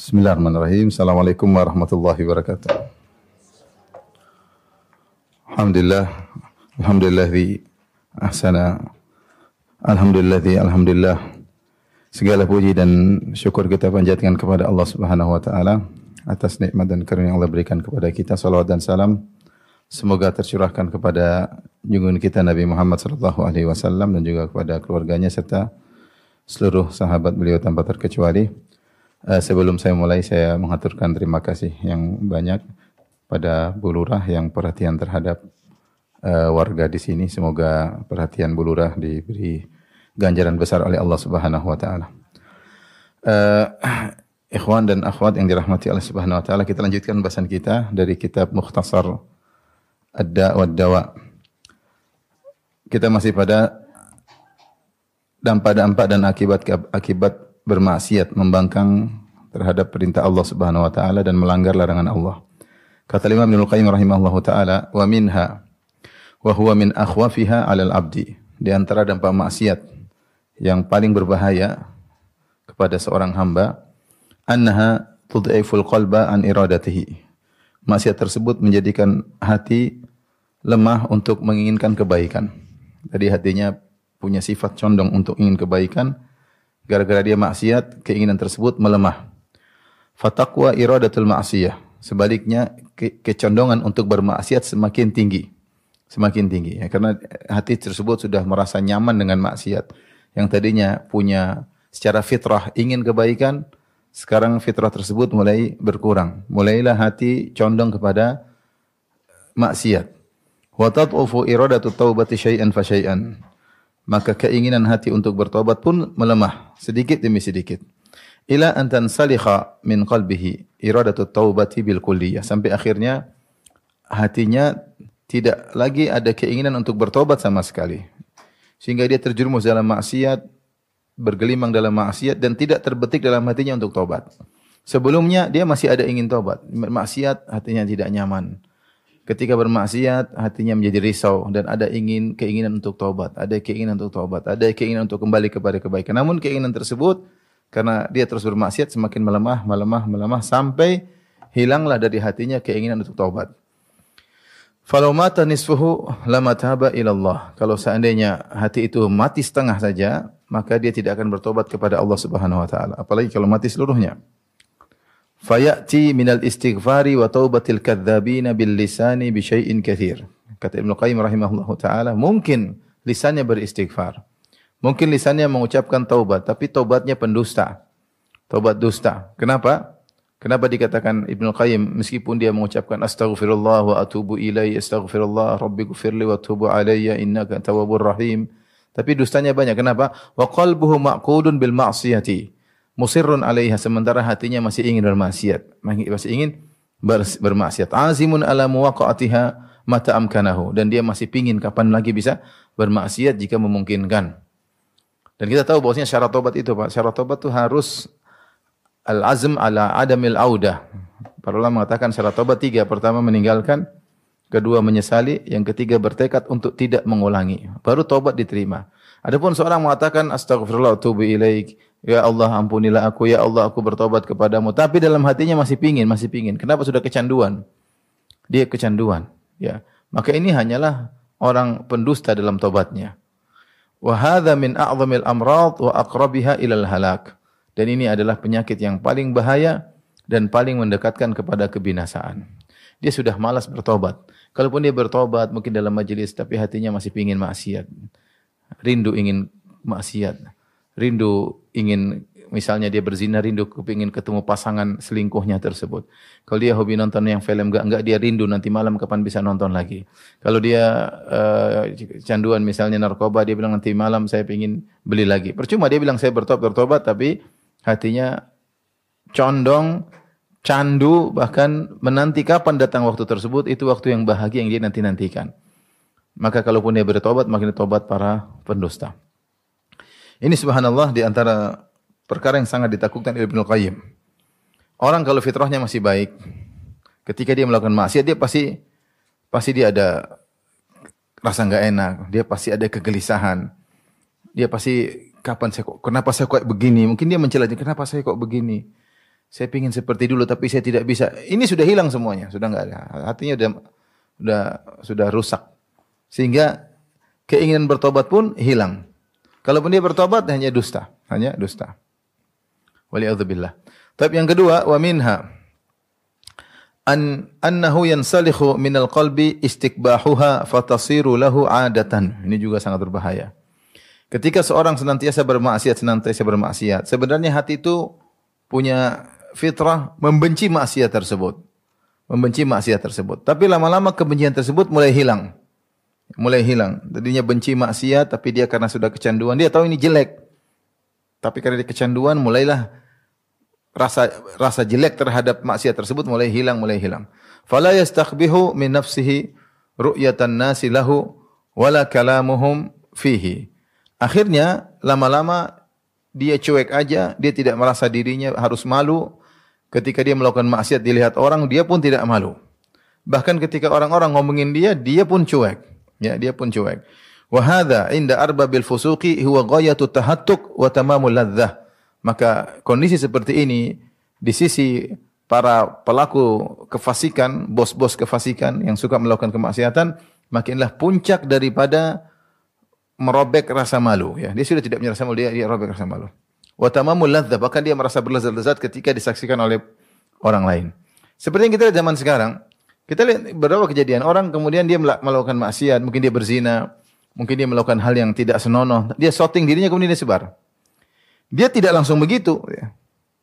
Bismillahirrahmanirrahim. Assalamualaikum warahmatullahi wabarakatuh. Alhamdulillah. Alhamdulillah ahsana. Alhamdulillah alhamdulillah. Segala puji dan syukur kita panjatkan kepada Allah Subhanahu wa taala atas nikmat dan karunia yang Allah berikan kepada kita. Salawat dan salam semoga tercurahkan kepada junjungan kita Nabi Muhammad sallallahu alaihi wasallam dan juga kepada keluarganya serta seluruh sahabat beliau tanpa terkecuali. Uh, sebelum saya mulai, saya mengaturkan terima kasih yang banyak pada Bu Lurah yang perhatian terhadap uh, warga di sini. Semoga perhatian Bu Lurah diberi ganjaran besar oleh Allah Subhanahu wa taala. Uh, ikhwan dan akhwat yang dirahmati Allah Subhanahu wa taala, kita lanjutkan bahasan kita dari kitab Mukhtasar Ad-Da wa Dawa. Kita masih pada dampak-dampak dan akibat akibat bermaksiat, membangkang terhadap perintah Allah Subhanahu wa taala dan melanggar larangan Allah. Kata Imam Ibnu Qayyim rahimahullahu taala, "Wa minha wa huwa min akhwafiha 'alal abdi." Di antara dampak maksiat yang paling berbahaya kepada seorang hamba, annaha tud'iful qalba an iradatihi. Maksiat tersebut menjadikan hati lemah untuk menginginkan kebaikan. Jadi hatinya punya sifat condong untuk ingin kebaikan, Gara-gara dia maksiat, keinginan tersebut melemah. Fataqwa iradatul ma'siyah. Sebaliknya, ke kecondongan untuk bermaksiat semakin tinggi. Semakin tinggi. Ya, karena hati tersebut sudah merasa nyaman dengan maksiat. Yang tadinya punya secara fitrah ingin kebaikan, sekarang fitrah tersebut mulai berkurang. Mulailah hati condong kepada maksiat. Wa tad'ufu iradatu taubati syai'an fa syai'an maka keinginan hati untuk bertobat pun melemah sedikit demi sedikit. Ila antan salikha min qalbihi iradatu taubati bil kulliyah sampai akhirnya hatinya tidak lagi ada keinginan untuk bertobat sama sekali. Sehingga dia terjerumus dalam maksiat, bergelimang dalam maksiat dan tidak terbetik dalam hatinya untuk tobat. Sebelumnya dia masih ada ingin tobat, maksiat hatinya tidak nyaman. Ketika bermaksiat, hatinya menjadi risau dan ada ingin keinginan untuk taubat, ada keinginan untuk taubat, ada keinginan untuk kembali kepada kebaikan. Namun keinginan tersebut karena dia terus bermaksiat semakin melemah, melemah, melemah sampai hilanglah dari hatinya keinginan untuk taubat. Falau mata nisfuhu lama taba ilallah. Kalau seandainya hati itu mati setengah saja, maka dia tidak akan bertobat kepada Allah Subhanahu wa taala. Apalagi kalau mati seluruhnya. Fayati minal istighfari wa taubatil kadzabina bil lisani bi syai'in katsir. Kata Ibnu Qayyim rahimahullahu taala, mungkin lisannya beristighfar. Mungkin lisannya mengucapkan taubat, tapi taubatnya pendusta. Taubat dusta. Kenapa? Kenapa dikatakan Ibnu Qayyim meskipun dia mengucapkan astaghfirullah wa atubu ilaihi astaghfirullah rabbi ghfirli wa tubu alayya innaka tawwabur rahim. Tapi dustanya banyak. Kenapa? Wa qalbuhu ma'qudun bil ma'siyati musirrun alaiha sementara hatinya masih ingin bermaksiat, masih ingin bermaksiat. Azimun ala muwaqa'atiha mata amkanahu dan dia masih pingin kapan lagi bisa bermaksiat jika memungkinkan. Dan kita tahu bahwasanya syarat tobat itu Pak, syarat tobat itu harus al-azm ala adamil audah. Para ulama mengatakan syarat tobat tiga. Pertama meninggalkan, kedua menyesali, yang ketiga bertekad untuk tidak mengulangi. Baru tobat diterima. Adapun seorang mengatakan astagfirullah tubu ilaik, Ya Allah ampunilah aku, ya Allah aku bertobat kepadamu. Tapi dalam hatinya masih pingin, masih pingin. Kenapa sudah kecanduan? Dia kecanduan. Ya, maka ini hanyalah orang pendusta dalam tobatnya. Wa hadza min a'zamil amrad wa aqrabiha ilal halak. Dan ini adalah penyakit yang paling bahaya dan paling mendekatkan kepada kebinasaan. Dia sudah malas bertobat. Kalaupun dia bertobat mungkin dalam majelis tapi hatinya masih pingin maksiat. Rindu ingin maksiat rindu ingin misalnya dia berzina rindu kepingin ketemu pasangan selingkuhnya tersebut. Kalau dia hobi nonton yang film enggak enggak dia rindu nanti malam kapan bisa nonton lagi. Kalau dia uh, canduan misalnya narkoba dia bilang nanti malam saya ingin beli lagi. Percuma dia bilang saya bertobat bertobat tapi hatinya condong candu bahkan menanti kapan datang waktu tersebut itu waktu yang bahagia yang dia nanti nantikan. Maka kalaupun dia bertobat makin tobat para pendusta. Ini subhanallah di antara perkara yang sangat ditakutkan Ibnu Qayyim. Orang kalau fitrahnya masih baik, ketika dia melakukan maksiat dia pasti pasti dia ada rasa enggak enak, dia pasti ada kegelisahan. Dia pasti kapan saya kok kenapa saya kok begini? Mungkin dia mencela kenapa saya kok begini? Saya ingin seperti dulu tapi saya tidak bisa. Ini sudah hilang semuanya, sudah enggak ada. Hatinya sudah sudah sudah rusak. Sehingga keinginan bertobat pun hilang. Kalaupun dia bertobat hanya dusta, hanya dusta. Waliyadzubillah. Tapi yang kedua, wa minha an annahu yansalikhu minal qalbi istikbahuha fatasiru lahu adatan. Ini juga sangat berbahaya. Ketika seorang senantiasa bermaksiat, senantiasa bermaksiat, sebenarnya hati itu punya fitrah membenci maksiat tersebut. Membenci maksiat tersebut. Tapi lama-lama kebencian tersebut mulai hilang. Mulai hilang. Tadinya benci maksiat, tapi dia karena sudah kecanduan, dia tahu ini jelek. Tapi karena dia kecanduan, mulailah rasa rasa jelek terhadap maksiat tersebut mulai hilang, mulai hilang. Fala yastakbihu min nafsihi ru'yatan nasi lahu wala kalamuhum fihi. Akhirnya lama-lama dia cuek aja, dia tidak merasa dirinya harus malu. Ketika dia melakukan maksiat dilihat orang, dia pun tidak malu. Bahkan ketika orang-orang ngomongin dia, dia pun cuek. Ya, dia pun cuek. Wa hadza inda arbabil fusuqi huwa ghayatu tahattuk wa tamamul ladzah. Maka kondisi seperti ini di sisi para pelaku kefasikan, bos-bos kefasikan yang suka melakukan kemaksiatan, makinlah puncak daripada merobek rasa malu ya. Dia sudah tidak punya rasa malu, dia, dia robek rasa malu. Wa tamamul bahkan dia merasa berlezat-lezat ketika disaksikan oleh orang lain. Seperti yang kita lihat zaman sekarang, kita lihat beberapa kejadian orang kemudian dia melakukan maksiat, mungkin dia berzina, mungkin dia melakukan hal yang tidak senonoh, dia shooting dirinya kemudian dia sebar. Dia tidak langsung begitu ya.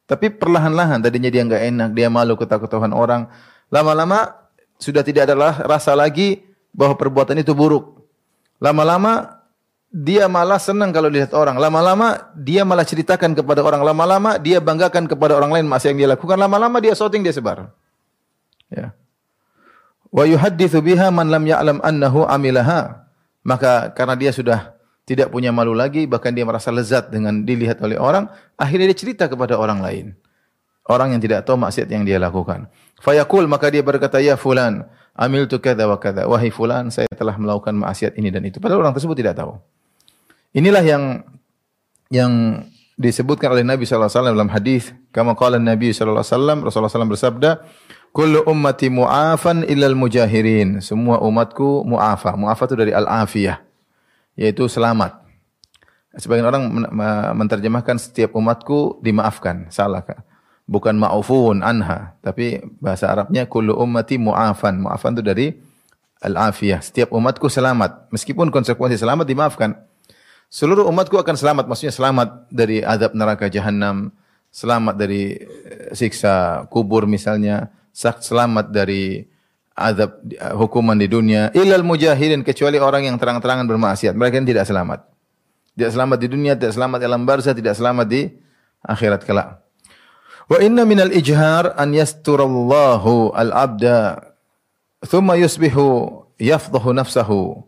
Tapi perlahan-lahan tadinya dia enggak enak, dia malu ketakutan orang. Lama-lama sudah tidak ada rasa lagi bahwa perbuatan itu buruk. Lama-lama dia malah senang kalau lihat orang. Lama-lama dia malah ceritakan kepada orang. Lama-lama dia banggakan kepada orang lain masih yang dia lakukan. Lama-lama dia shooting dia sebar. Ya. Wa yuhadditsu biha man lam ya'lam annahu amilaha. Maka karena dia sudah tidak punya malu lagi, bahkan dia merasa lezat dengan dilihat oleh orang, akhirnya dia cerita kepada orang lain. Orang yang tidak tahu maksiat yang dia lakukan. Fayaqul maka dia berkata, "Ya fulan, amiltu kadza wa kadza." Wahai fulan, saya telah melakukan maksiat ini dan itu. Padahal orang tersebut tidak tahu. Inilah yang yang disebutkan oleh Nabi wasallam dalam hadis, kama qala Nabi wasallam, Rasulullah SAW bersabda, "Kullu ummati mu'afan illal mujahirin." Semua umatku mu'afa. Mu'afa itu dari al-afiyah, yaitu selamat. Sebagian orang menerjemahkan setiap umatku dimaafkan. Salah. Bukan ma'ufun anha, tapi bahasa Arabnya kullu ummati mu'afan. Mu'afan itu dari al-afiyah. Setiap umatku selamat. Meskipun konsekuensi selamat dimaafkan. Seluruh umatku akan selamat, maksudnya selamat dari azab neraka jahanam, selamat dari eh, siksa kubur misalnya, selamat dari azab eh, hukuman di dunia. Ilal mujahidin kecuali orang yang terang-terangan bermaksiat, mereka tidak selamat. Tidak selamat di dunia, tidak selamat dalam barzah, tidak selamat di akhirat kelak. Wa inna minal ijhar an yasturallahu al-abda thumma yusbihu yafdahu nafsahu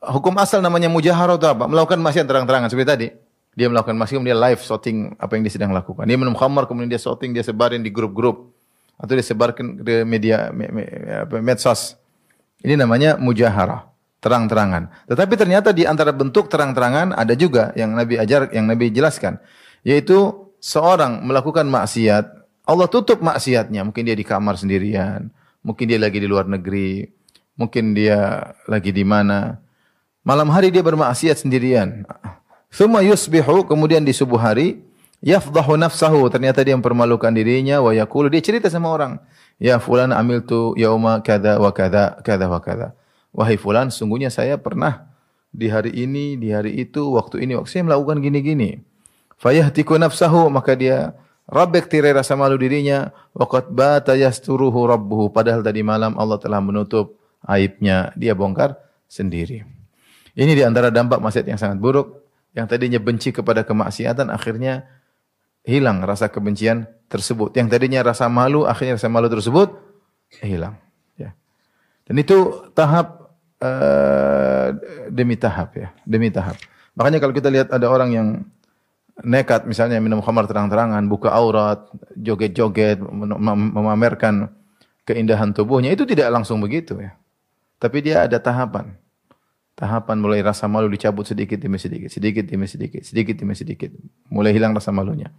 Hukum asal namanya mujaharah itu apa? Melakukan maksiat terang-terangan seperti tadi. Dia melakukan maksiat kemudian live shooting apa yang dia sedang lakukan. Dia minum khamar kemudian dia shooting, dia sebarin di grup-grup atau dia sebarkan ke media me, me, medsos. Ini namanya mujaharah, terang-terangan. Tetapi ternyata di antara bentuk terang-terangan ada juga yang Nabi ajar, yang Nabi jelaskan, yaitu seorang melakukan maksiat, Allah tutup maksiatnya. Mungkin dia di kamar sendirian, mungkin dia lagi di luar negeri, mungkin dia lagi di mana. Malam hari dia bermaksiat sendirian. Thumma yusbihu, kemudian di subuh hari, yafdahu nafsahu, ternyata dia mempermalukan dirinya, wa yakulu, dia cerita sama orang. Ya fulan amiltu yauma kada wa kada, kada wa kada. Wahai fulan, sungguhnya saya pernah di hari ini, di hari itu, waktu ini, waktu saya melakukan gini-gini. Fayahtiku nafsahu, maka dia Rabbek tirai rasa malu dirinya. Waqat bata yasturuhu rabbuhu. Padahal tadi malam Allah telah menutup aibnya dia bongkar sendiri. Ini di antara dampak maksiat yang sangat buruk yang tadinya benci kepada kemaksiatan akhirnya hilang rasa kebencian tersebut. Yang tadinya rasa malu akhirnya rasa malu tersebut hilang. Ya. Dan itu tahap uh, demi tahap ya, demi tahap. Makanya kalau kita lihat ada orang yang nekat misalnya minum khamar terang-terangan, buka aurat, joget-joget, memamerkan keindahan tubuhnya, itu tidak langsung begitu ya. Tapi dia ada tahapan. Tahapan mulai rasa malu dicabut sedikit demi sedikit, sedikit demi sedikit, sedikit demi sedikit. Mulai hilang rasa malunya.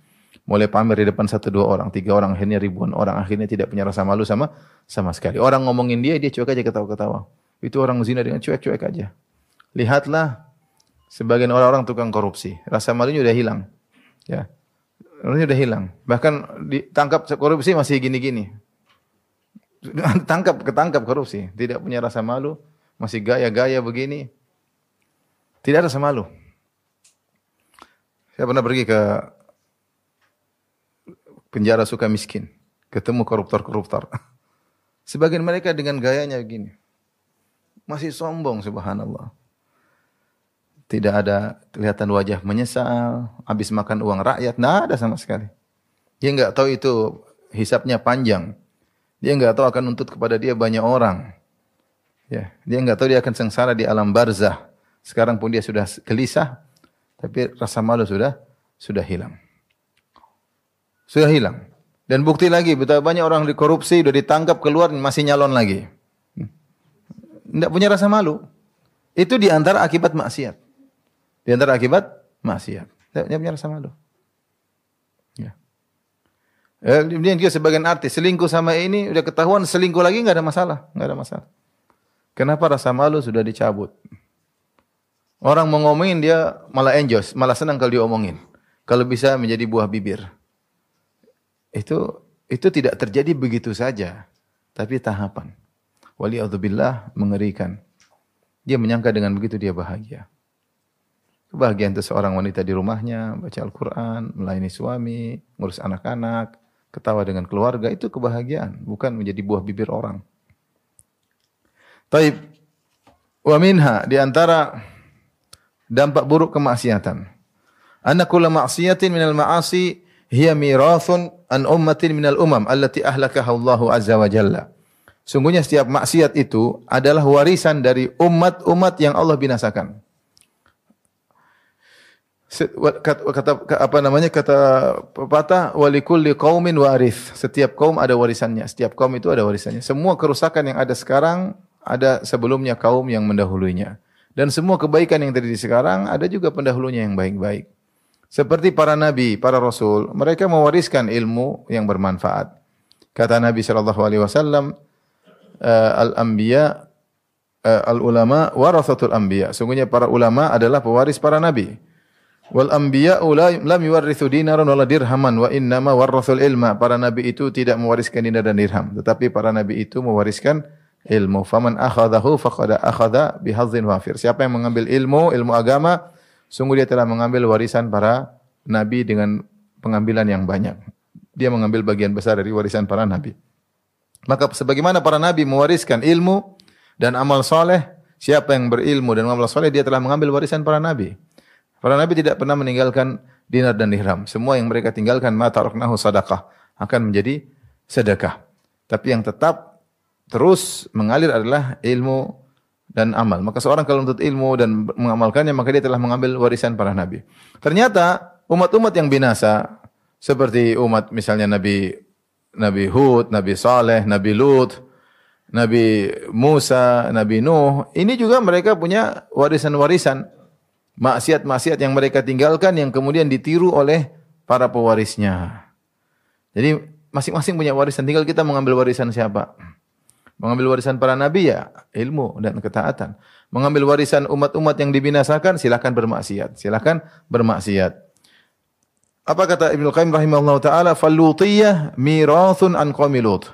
Mulai pamer di depan satu dua orang, tiga orang, akhirnya ribuan orang, akhirnya tidak punya rasa malu sama sama sekali. Orang ngomongin dia, dia cuek aja ketawa-ketawa. Itu orang zina dengan cuek-cuek aja. Lihatlah sebagian orang-orang tukang korupsi, rasa malunya udah hilang. Ya. Malunya udah hilang. Bahkan ditangkap korupsi masih gini-gini. Tangkap ketangkap korupsi, tidak punya rasa malu, masih gaya-gaya begini. Tidak ada rasa malu. Saya pernah pergi ke penjara suka miskin. Ketemu koruptor-koruptor. Sebagian mereka dengan gayanya begini. Masih sombong subhanallah. Tidak ada kelihatan wajah menyesal, habis makan uang rakyat, tidak ada sama sekali. Dia enggak tahu itu hisapnya panjang. Dia enggak tahu akan nuntut kepada dia banyak orang. Ya, dia enggak tahu dia akan sengsara di alam barzah. Sekarang pun dia sudah gelisah, tapi rasa malu sudah sudah hilang. Sudah hilang. Dan bukti lagi, betapa banyak orang dikorupsi, sudah ditangkap, keluar, masih nyalon lagi. Tidak punya rasa malu. Itu di antara akibat maksiat. Di antara akibat maksiat. Tidak punya rasa malu. Ya. Eh, kemudian dia sebagian artis selingkuh sama ini udah ketahuan selingkuh lagi nggak ada masalah, nggak ada masalah. Kenapa rasa malu sudah dicabut? Orang mau ngomongin dia malah enjoy, malah senang kalau diomongin. Kalau bisa menjadi buah bibir itu itu tidak terjadi begitu saja, tapi tahapan. Wali Waliyadzubillah mengerikan. Dia menyangka dengan begitu dia bahagia. Kebahagiaan itu seorang wanita di rumahnya, baca Al-Quran, melayani suami, ngurus anak-anak, ketawa dengan keluarga, itu kebahagiaan. Bukan menjadi buah bibir orang. Taib. Wa minha, di antara dampak buruk kemaksiatan. Anna kulla ma'siyatin minal ma'asi hiya mirathun an ummatin minal umam allati ahlakaha Allahu azza wa jalla. Sungguhnya setiap maksiat itu adalah warisan dari umat-umat yang Allah binasakan. Kata, kata apa namanya kata pepatah walikulli qaumin waris. Setiap kaum ada warisannya. Setiap kaum itu ada warisannya. Semua kerusakan yang ada sekarang ada sebelumnya kaum yang mendahulunya. Dan semua kebaikan yang terjadi sekarang ada juga pendahulunya yang baik-baik. Seperti para nabi, para rasul, mereka mewariskan ilmu yang bermanfaat. Kata Nabi sallallahu alaihi wasallam, eh, al-anbiya eh, al-ulama warathatul anbiya. Sungguhnya para ulama adalah pewaris para nabi. Wal anbiya lam yuwarrithu dinaran wala dirhaman wa innama warathul ilma. Para nabi itu tidak mewariskan dinar dan dirham, tetapi para nabi itu mewariskan ilmu. Faman akhadahu faqad akhadha bihazzin wafir. Siapa yang mengambil ilmu, ilmu agama, Sungguh dia telah mengambil warisan para nabi dengan pengambilan yang banyak. Dia mengambil bagian besar dari warisan para nabi. Maka sebagaimana para nabi mewariskan ilmu dan amal soleh, siapa yang berilmu dan amal soleh, dia telah mengambil warisan para nabi. Para nabi tidak pernah meninggalkan dinar dan dirham. Semua yang mereka tinggalkan mata roknahu sadaqah akan menjadi sedekah. Tapi yang tetap terus mengalir adalah ilmu dan amal. Maka seorang kalau menuntut ilmu dan mengamalkannya, maka dia telah mengambil warisan para nabi. Ternyata umat-umat yang binasa seperti umat misalnya Nabi Nabi Hud, Nabi Saleh, Nabi Lut, Nabi Musa, Nabi Nuh, ini juga mereka punya warisan-warisan maksiat-maksiat yang mereka tinggalkan yang kemudian ditiru oleh para pewarisnya. Jadi masing-masing punya warisan, tinggal kita mengambil warisan siapa. Mengambil warisan para nabi ya ilmu dan ketaatan. Mengambil warisan umat-umat yang dibinasakan silakan bermaksiat. Silakan bermaksiat. Apa kata Ibnu Qayyim rahimahullah taala? Falutiyah mirathun an qaumi Lut.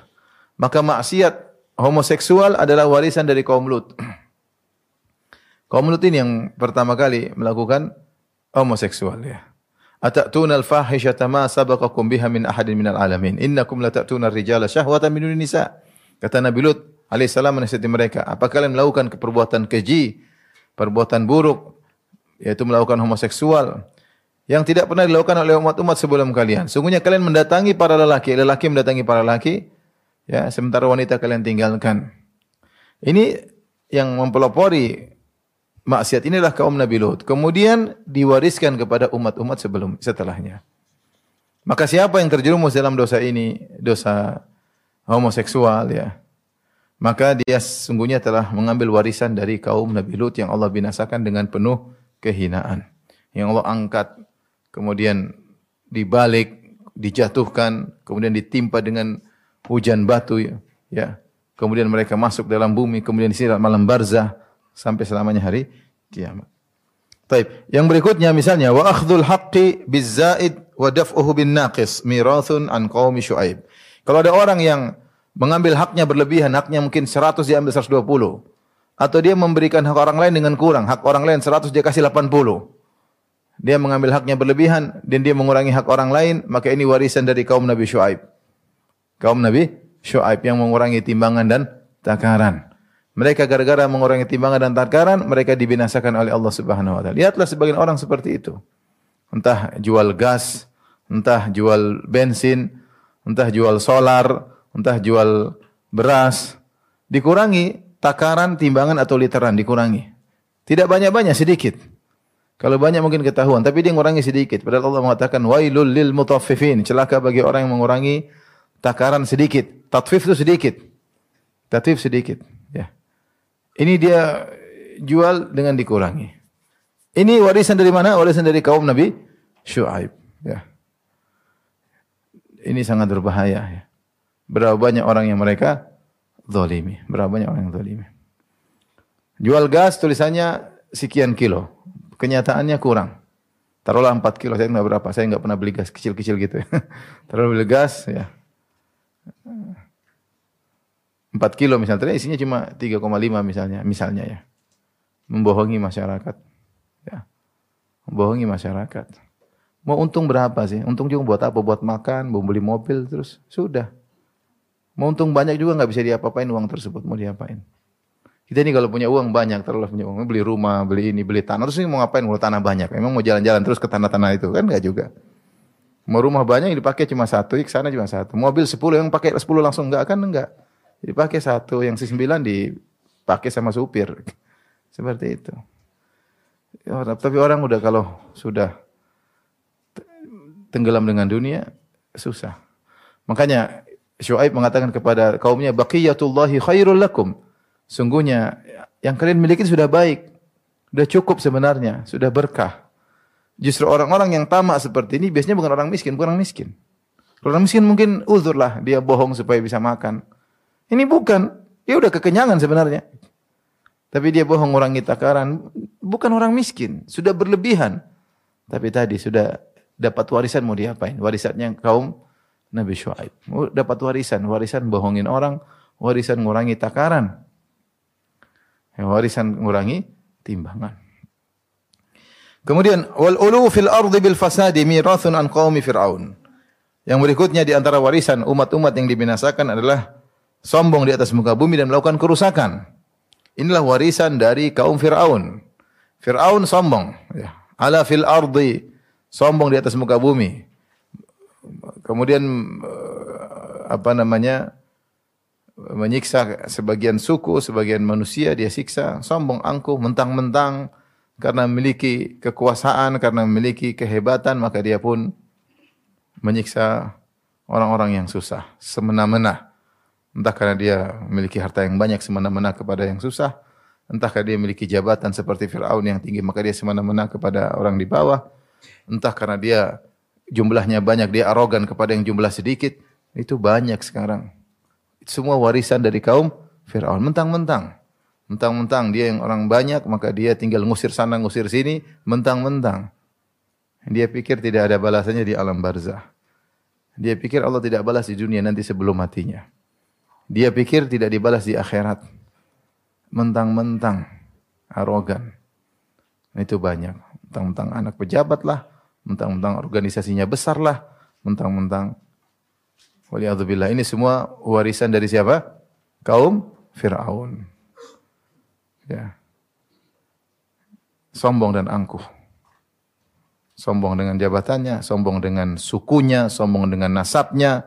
Maka maksiat homoseksual adalah warisan dari kaum Lut. kaum Lut ini yang pertama kali melakukan homoseksual ya. Atatuna al-fahishata ma sabaqakum biha min ahadin minal alamin. Innakum latatuna ar-rijala syahwatan min nisa. Kata Nabi Lut alaihissalam menasihati mereka, apa kalian melakukan perbuatan keji, perbuatan buruk, yaitu melakukan homoseksual, yang tidak pernah dilakukan oleh umat-umat sebelum kalian. Sungguhnya kalian mendatangi para lelaki, lelaki mendatangi para lelaki, ya, sementara wanita kalian tinggalkan. Ini yang mempelopori maksiat inilah kaum Nabi Lut. Kemudian diwariskan kepada umat-umat sebelum setelahnya. Maka siapa yang terjerumus dalam dosa ini, dosa homoseksual ya. Maka dia sungguhnya telah mengambil warisan dari kaum Nabi Lut yang Allah binasakan dengan penuh kehinaan. Yang Allah angkat kemudian dibalik dijatuhkan, kemudian ditimpa dengan hujan batu ya. ya. Kemudian mereka masuk dalam bumi, kemudian disirat malam barzah sampai selamanya hari kiamat. Taib. Yang berikutnya misalnya wa akhdhul haqqi bizzaid wa daf'uhu bin naqis mirathun an qaumi syuaib. Kalau ada orang yang mengambil haknya berlebihan, haknya mungkin 100 diambil 120. Atau dia memberikan hak orang lain dengan kurang, hak orang lain 100 dia kasih 80. Dia mengambil haknya berlebihan dan dia mengurangi hak orang lain, maka ini warisan dari kaum Nabi Syuaib. Kaum Nabi Syuaib yang mengurangi timbangan dan takaran. Mereka gara-gara mengurangi timbangan dan takaran, mereka dibinasakan oleh Allah Subhanahu wa taala. Lihatlah sebagian orang seperti itu. Entah jual gas, entah jual bensin, entah jual solar, entah jual beras, dikurangi takaran, timbangan atau literan dikurangi. Tidak banyak-banyak, sedikit. Kalau banyak mungkin ketahuan, tapi dia mengurangi sedikit. Padahal Allah mengatakan wailul lil mutaffifin, celaka bagi orang yang mengurangi takaran sedikit. Tatfif itu sedikit. Tatfif sedikit, ya. Ini dia jual dengan dikurangi. Ini warisan dari mana? Warisan dari kaum Nabi Syuaib. Ya. Ini sangat berbahaya. Ya. Berapa banyak orang yang mereka zalimi. Berapa banyak orang yang zalimi. Jual gas tulisannya sekian kilo. Kenyataannya kurang. Taruhlah 4 kilo, saya enggak berapa. Saya enggak pernah beli gas kecil-kecil gitu ya. Taruh beli gas ya. 4 kilo misalnya, ternyata isinya cuma 3,5 misalnya, misalnya ya. Membohongi masyarakat. Ya. Membohongi masyarakat. Mau untung berapa sih? Untung juga buat apa? Buat makan, mau beli mobil, terus sudah. Mau untung banyak juga nggak bisa diapa-apain uang tersebut, mau diapain. Kita ini kalau punya uang banyak, terlalu punya uang, beli rumah, beli ini, beli tanah, terus ini mau ngapain kalau tanah banyak? Emang mau jalan-jalan terus ke tanah-tanah itu? Kan nggak juga. Mau rumah banyak yang dipakai cuma satu, ke sana cuma satu. Mobil sepuluh yang pakai sepuluh langsung enggak kan enggak. Dipakai satu, yang sembilan dipakai sama supir. Seperti itu. Ya, tapi orang udah kalau sudah tenggelam dengan dunia, susah. Makanya Syuaib mengatakan kepada kaumnya, Baqiyatullahi khairul lakum. Sungguhnya yang kalian miliki sudah baik. Sudah cukup sebenarnya. Sudah berkah. Justru orang-orang yang tamak seperti ini biasanya bukan orang miskin, bukan orang miskin. Orang miskin mungkin uzur lah, dia bohong supaya bisa makan. Ini bukan. Dia udah kekenyangan sebenarnya. Tapi dia bohong ngurangi takaran. Bukan orang miskin. Sudah berlebihan. Tapi tadi sudah dapat warisan mau diapain? Warisannya kaum Nabi Shu'aib. Dapat warisan. Warisan bohongin orang. Warisan ngurangi takaran. Ya, warisan ngurangi timbangan. Kemudian wal ulu fil ardi bil fasadi mirathun an qaumi fir'aun. Yang berikutnya di antara warisan umat-umat yang dibinasakan adalah sombong di atas muka bumi dan melakukan kerusakan. Inilah warisan dari kaum Fir'aun. Fir'aun sombong. Ya. Ala fil ardi. Sombong di atas muka bumi. Kemudian eh, apa namanya menyiksa sebagian suku, sebagian manusia dia siksa, sombong, angkuh, mentang-mentang karena memiliki kekuasaan, karena memiliki kehebatan, maka dia pun menyiksa orang-orang yang susah, semena-mena. Entah karena dia memiliki harta yang banyak semena-mena kepada yang susah, entah karena dia memiliki jabatan seperti Fir'aun yang tinggi, maka dia semena-mena kepada orang di bawah, entah karena dia jumlahnya banyak, dia arogan kepada yang jumlah sedikit, itu banyak sekarang. Semua warisan dari kaum Fir'aun, mentang-mentang. Mentang-mentang dia yang orang banyak, maka dia tinggal ngusir sana, ngusir sini, mentang-mentang. Dia pikir tidak ada balasannya di alam barzah. Dia pikir Allah tidak balas di dunia nanti sebelum matinya. Dia pikir tidak dibalas di akhirat. Mentang-mentang arogan. Itu banyak. Mentang-mentang anak pejabat lah, mentang-mentang organisasinya besar lah, mentang-mentang waliyadzubillah. Ini semua warisan dari siapa? Kaum Fir'aun. Ya. Sombong dan angkuh. Sombong dengan jabatannya, sombong dengan sukunya, sombong dengan nasabnya,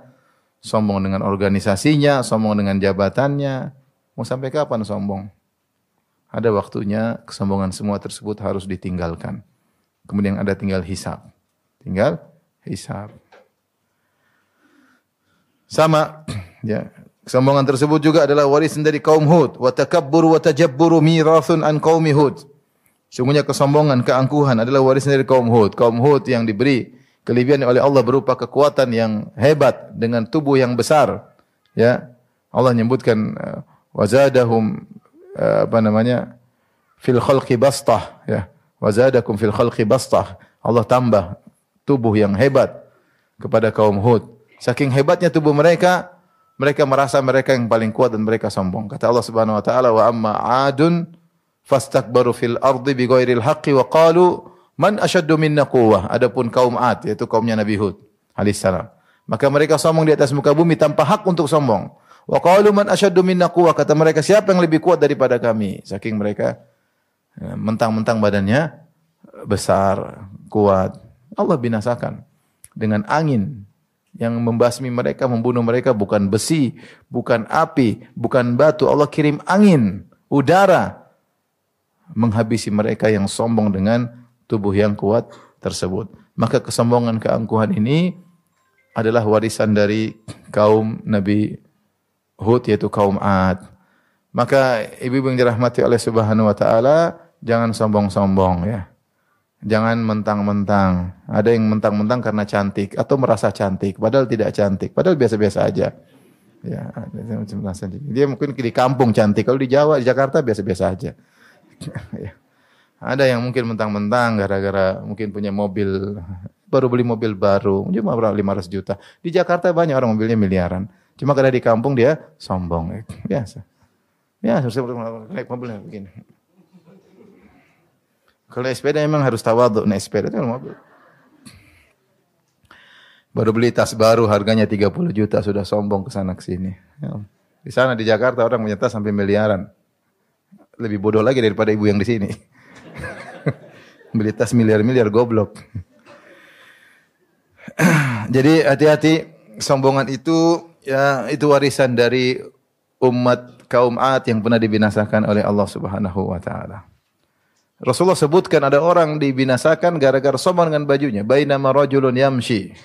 sombong dengan organisasinya, sombong dengan jabatannya. Mau sampai kapan sombong? Ada waktunya kesombongan semua tersebut harus ditinggalkan. Kemudian ada tinggal hisab. Tinggal hisab. Sama ya. Kesombongan tersebut juga adalah warisan dari kaum Hud. Wa takabbur wa tajabburu mirathun an qaumi Hud. Sungguhnya kesombongan, keangkuhan adalah warisan dari kaum Hud. Kaum Hud yang diberi Kelebihan oleh Allah berupa kekuatan yang hebat dengan tubuh yang besar. Ya. Allah menyebutkan uh, wazadahum uh, apa namanya? fil khalqi bastah ya. Wazadakum fil khalqi bastah. Allah tambah tubuh yang hebat kepada kaum Hud. Saking hebatnya tubuh mereka, mereka merasa mereka yang paling kuat dan mereka sombong. Kata Allah Subhanahu wa taala, "Wa amma 'adun fastakbaru fil ardi bighairil haqqi wa qalu man asyaddu minna quwwah." Adapun kaum 'Ad yaitu kaumnya Nabi Hud alaihissalam. Maka mereka sombong di atas muka bumi tanpa hak untuk sombong. Wa qalu man asyaddu minna quwwah. Kata mereka, siapa yang lebih kuat daripada kami? Saking mereka mentang-mentang badannya besar, kuat. Allah binasakan dengan angin yang membasmi mereka, membunuh mereka bukan besi, bukan api, bukan batu. Allah kirim angin, udara menghabisi mereka yang sombong dengan tubuh yang kuat tersebut. Maka kesombongan keangkuhan ini adalah warisan dari kaum Nabi Hud yaitu kaum Ad. Maka ibu-ibu yang dirahmati oleh Subhanahu wa taala jangan sombong-sombong ya. Jangan mentang-mentang. Ada yang mentang-mentang karena cantik atau merasa cantik, padahal tidak cantik, padahal biasa-biasa aja. Ya, dia mungkin di kampung cantik, kalau di Jawa, di Jakarta biasa-biasa aja. ya. Ada yang mungkin mentang-mentang gara-gara mungkin punya mobil, baru beli mobil baru, cuma berapa 500 juta. Di Jakarta banyak orang mobilnya miliaran. Cuma karena di kampung dia sombong. Biasa. Ya, naik mobilnya begini. Kalau naik sepeda memang harus tawaduk naik sepeda itu mobil. Baru beli tas baru harganya 30 juta sudah sombong ke sana ke sini. Ya. Di sana di Jakarta orang punya tas sampai miliaran. Lebih bodoh lagi daripada ibu yang di sini. Beli tas miliar-miliar goblok. Jadi hati-hati sombongan itu ya itu warisan dari umat kaum Ad yang pernah dibinasakan oleh Allah Subhanahu wa taala. Rasulullah sebutkan ada orang dibinasakan gara-gara sombong dengan bajunya. Bainama rajulun yamshi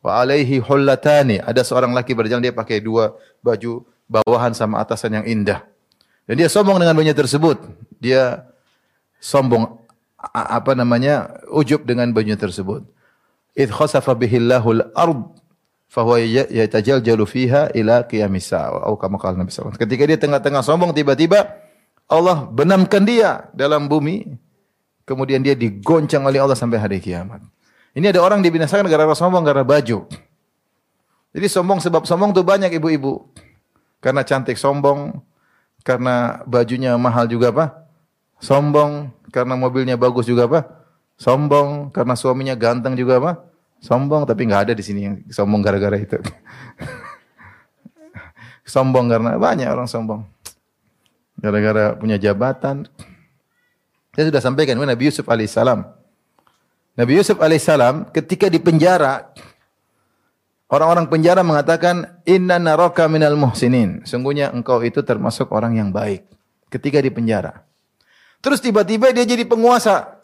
wa alaihi hullatani. Ada seorang laki berjalan dia pakai dua baju bawahan sama atasan yang indah. Dan dia sombong dengan bajunya tersebut. Dia sombong apa namanya? ujub dengan bajunya tersebut. Id khasafa bihillahul ard fahuwa yatajaljalu fiha ila qiyamis sa'a. Atau kama qala Nabi sallallahu Ketika dia tengah-tengah sombong tiba-tiba Allah benamkan dia dalam bumi. Kemudian dia digoncang oleh Allah sampai hari kiamat. Ini ada orang dibinasakan gara-gara sombong, gara baju. Jadi sombong sebab sombong tuh banyak ibu-ibu. Karena cantik sombong, karena bajunya mahal juga apa? Sombong, karena mobilnya bagus juga apa? Sombong, karena suaminya ganteng juga apa? Sombong, tapi nggak ada di sini yang sombong gara-gara itu. sombong karena banyak orang sombong. Gara-gara punya jabatan. Saya sudah sampaikan Nabi Yusuf alaihissalam. Nabi Yusuf alaihissalam ketika di penjara, orang-orang penjara mengatakan, Inna naraka minal muhsinin. Sungguhnya engkau itu termasuk orang yang baik. Ketika di penjara. Terus tiba-tiba dia jadi penguasa.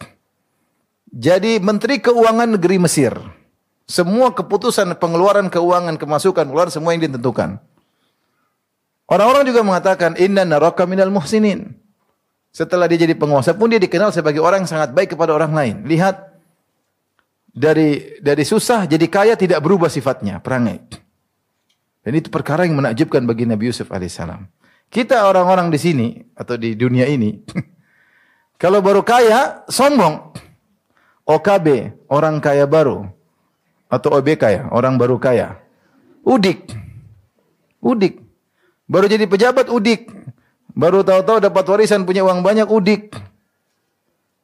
Jadi menteri keuangan negeri Mesir. Semua keputusan pengeluaran keuangan, kemasukan, keluar semua yang ditentukan. Orang-orang juga mengatakan inna naraka minal muhsinin. Setelah dia jadi penguasa pun dia dikenal sebagai orang yang sangat baik kepada orang lain. Lihat dari dari susah jadi kaya tidak berubah sifatnya, perangai. Dan itu perkara yang menakjubkan bagi Nabi Yusuf alaihissalam. Kita orang-orang di sini atau di dunia ini, kalau baru kaya, sombong. OKB, orang kaya baru. Atau OBK ya, orang baru kaya. Udik. Udik. Baru jadi pejabat udik. Baru tahu-tahu dapat warisan punya uang banyak udik.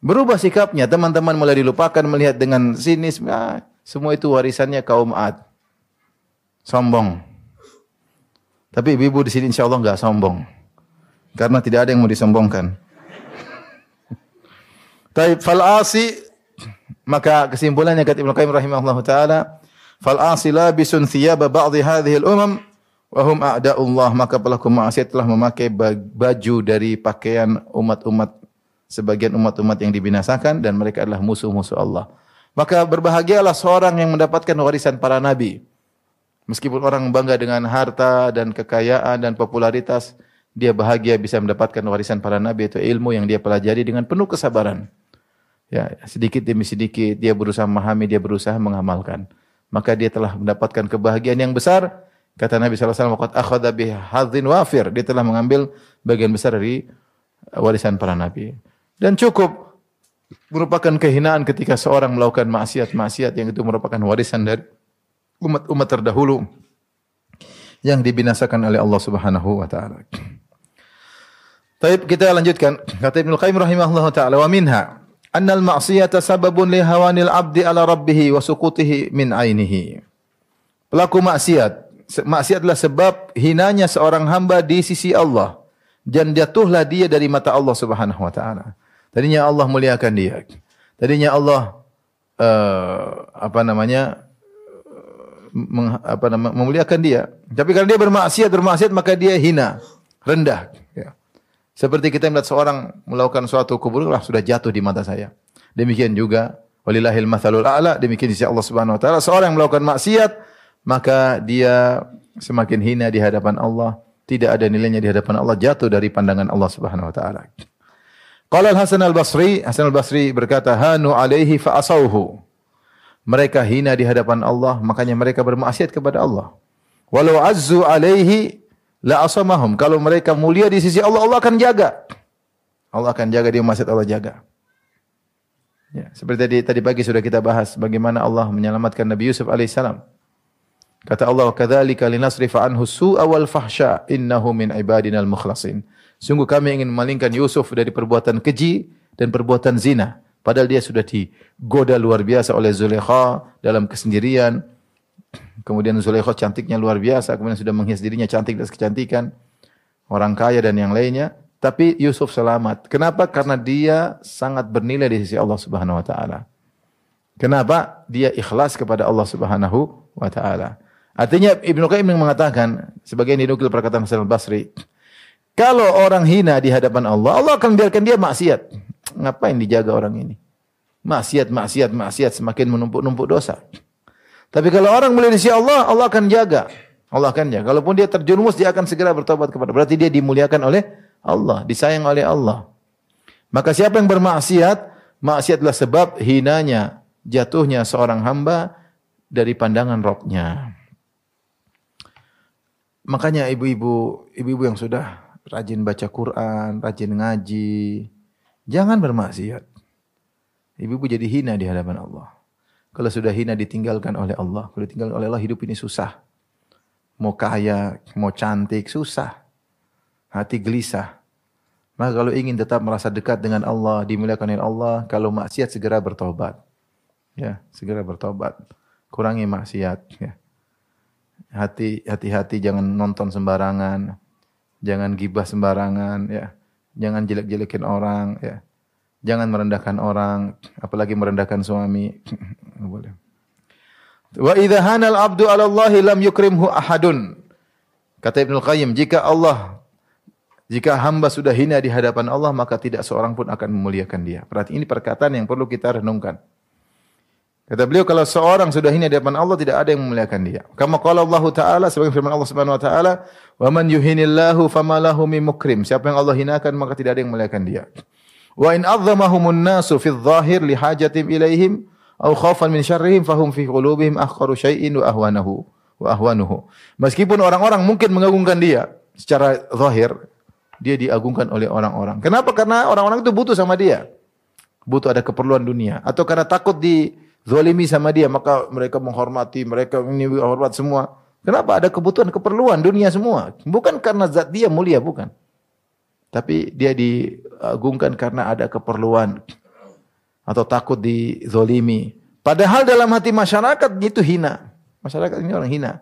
Berubah sikapnya, teman-teman mulai dilupakan melihat dengan sinis. Ah, semua itu warisannya kaum Ad. Sombong. Tapi ibu-ibu di sini insya Allah nggak sombong. Karena tidak ada yang mau disombongkan. Tapi falasi maka kesimpulannya kata Ibnu Qayyim rahimahullah taala fal asi labisun thiyaba ba'dhi hadhihi al-umam Wahum a'da'ullah maka pelaku maksiat telah memakai baju dari pakaian umat-umat sebagian umat-umat yang dibinasakan dan mereka adalah musuh-musuh Allah. Maka berbahagialah seorang yang mendapatkan warisan para nabi. Meskipun orang bangga dengan harta dan kekayaan dan popularitas, dia bahagia bisa mendapatkan warisan para nabi itu ilmu yang dia pelajari dengan penuh kesabaran. Ya, sedikit demi sedikit dia berusaha memahami, dia berusaha mengamalkan. Maka dia telah mendapatkan kebahagiaan yang besar. Kata Nabi SAW, Waqat akhada bihadzin wafir. Dia telah mengambil bagian besar dari warisan para Nabi. Dan cukup merupakan kehinaan ketika seorang melakukan maksiat-maksiat yang itu merupakan warisan dari umat-umat terdahulu yang dibinasakan oleh Allah Subhanahu wa taala. Baik, kita lanjutkan. Kata Ibnu Qayyim rahimahullah taala wa minha annal ma'siyata sababun li hawanil abdi ala rabbih wa suqutihi min ainihi. Pelaku maksiat, maksiat adalah sebab hinanya seorang hamba di sisi Allah dan jatuhlah dia dari mata Allah Subhanahu wa taala. Tadinya Allah muliakan dia. Tadinya Allah uh, apa namanya meng, apa nama, memuliakan dia. Tapi karena dia bermaksiat, bermaksiat maka dia hina, rendah. Seperti kita melihat seorang melakukan suatu keburukan sudah jatuh di mata saya. Demikian juga walillahil mathalul a'la, demikian di sisi Allah Subhanahu wa taala. Seorang yang melakukan maksiat maka dia semakin hina di hadapan Allah, tidak ada nilainya di hadapan Allah, jatuh dari pandangan Allah Subhanahu wa taala. Qala Al-Hasan Al-Basri, Hasan Al-Basri berkata, "Hanu alaihi fa asauhu." Mereka hina di hadapan Allah, makanya mereka bermaksiat kepada Allah. Walau azzu alaihi la asamahum. Kalau mereka mulia di sisi Allah, Allah akan jaga. Allah akan jaga dia masjid Allah jaga. Ya, seperti tadi tadi pagi sudah kita bahas bagaimana Allah menyelamatkan Nabi Yusuf alaihissalam. Kata Allah, "Kadzalika linasrifa anhu su'a wal fahsya innahu min mukhlasin." Sungguh kami ingin memalingkan Yusuf dari perbuatan keji dan perbuatan zina. Padahal dia sudah digoda luar biasa oleh Zulekha dalam kesendirian, Kemudian Zulaikha cantiknya luar biasa, kemudian sudah menghias dirinya cantik dan kecantikan. Orang kaya dan yang lainnya, tapi Yusuf selamat. Kenapa? Karena dia sangat bernilai di sisi Allah Subhanahu wa taala. Kenapa? Dia ikhlas kepada Allah Subhanahu wa taala. Artinya Ibnu Qayyim mengatakan sebagai dinukil perkataan Hasan Al-Basri, kalau orang hina di hadapan Allah, Allah akan biarkan dia maksiat. Ngapain dijaga orang ini? Maksiat, maksiat, maksiat semakin menumpuk-numpuk dosa. Tapi kalau orang sisi Allah, Allah akan jaga. Allah akan jaga. Kalaupun dia terjerumus, dia akan segera bertobat kepada. Berarti dia dimuliakan oleh Allah, disayang oleh Allah. Maka siapa yang bermaksiat, maksiat adalah sebab hinanya, jatuhnya seorang hamba dari pandangan rohnya. Makanya ibu-ibu, ibu-ibu yang sudah rajin baca Quran, rajin ngaji, jangan bermaksiat. Ibu-ibu jadi hina di hadapan Allah. Kalau sudah hina ditinggalkan oleh Allah, kalau ditinggalkan oleh Allah hidup ini susah. Mau kaya, mau cantik, susah. Hati gelisah. Maka kalau ingin tetap merasa dekat dengan Allah, dimuliakan oleh Allah, kalau maksiat segera bertobat. Ya, segera bertobat. Kurangi maksiat, ya. Hati hati-hati jangan nonton sembarangan. Jangan gibah sembarangan, ya. Jangan jelek-jelekin orang, ya. Jangan merendahkan orang, apalagi merendahkan suami. boleh. Wa idza hanal abdu 'ala Allah lam yukrimhu ahadun. Kata Ibnu Qayyim, jika Allah jika hamba sudah hina di hadapan Allah, maka tidak seorang pun akan memuliakan dia. Berarti ini perkataan yang perlu kita renungkan. Kata beliau kalau seorang sudah hina di hadapan Allah tidak ada yang memuliakan dia. Kama qala Allah Taala sebagai firman Allah Subhanahu wa taala, "Wa man yuhinillahu fama lahu min mukrim." Siapa yang Allah hinakan maka tidak ada yang memuliakan dia. Wa in azzamahumun nasu fi dhahir li hajatim ilaihim aw khaufan min syarrihim fahum fi qulubihim ahqaru syai'in wa ahwanahu wa ahwanuhu. Meskipun orang-orang mungkin mengagungkan dia secara zahir, dia diagungkan oleh orang-orang. Kenapa? Karena orang-orang itu butuh sama dia. Butuh ada keperluan dunia atau karena takut dizalimi sama dia, maka mereka menghormati, mereka ini hormat semua. Kenapa? Ada kebutuhan, keperluan dunia semua. Bukan karena zat dia mulia, bukan. Tapi dia diagungkan karena ada keperluan atau takut dizolimi. Padahal dalam hati masyarakat itu hina. Masyarakat ini orang hina.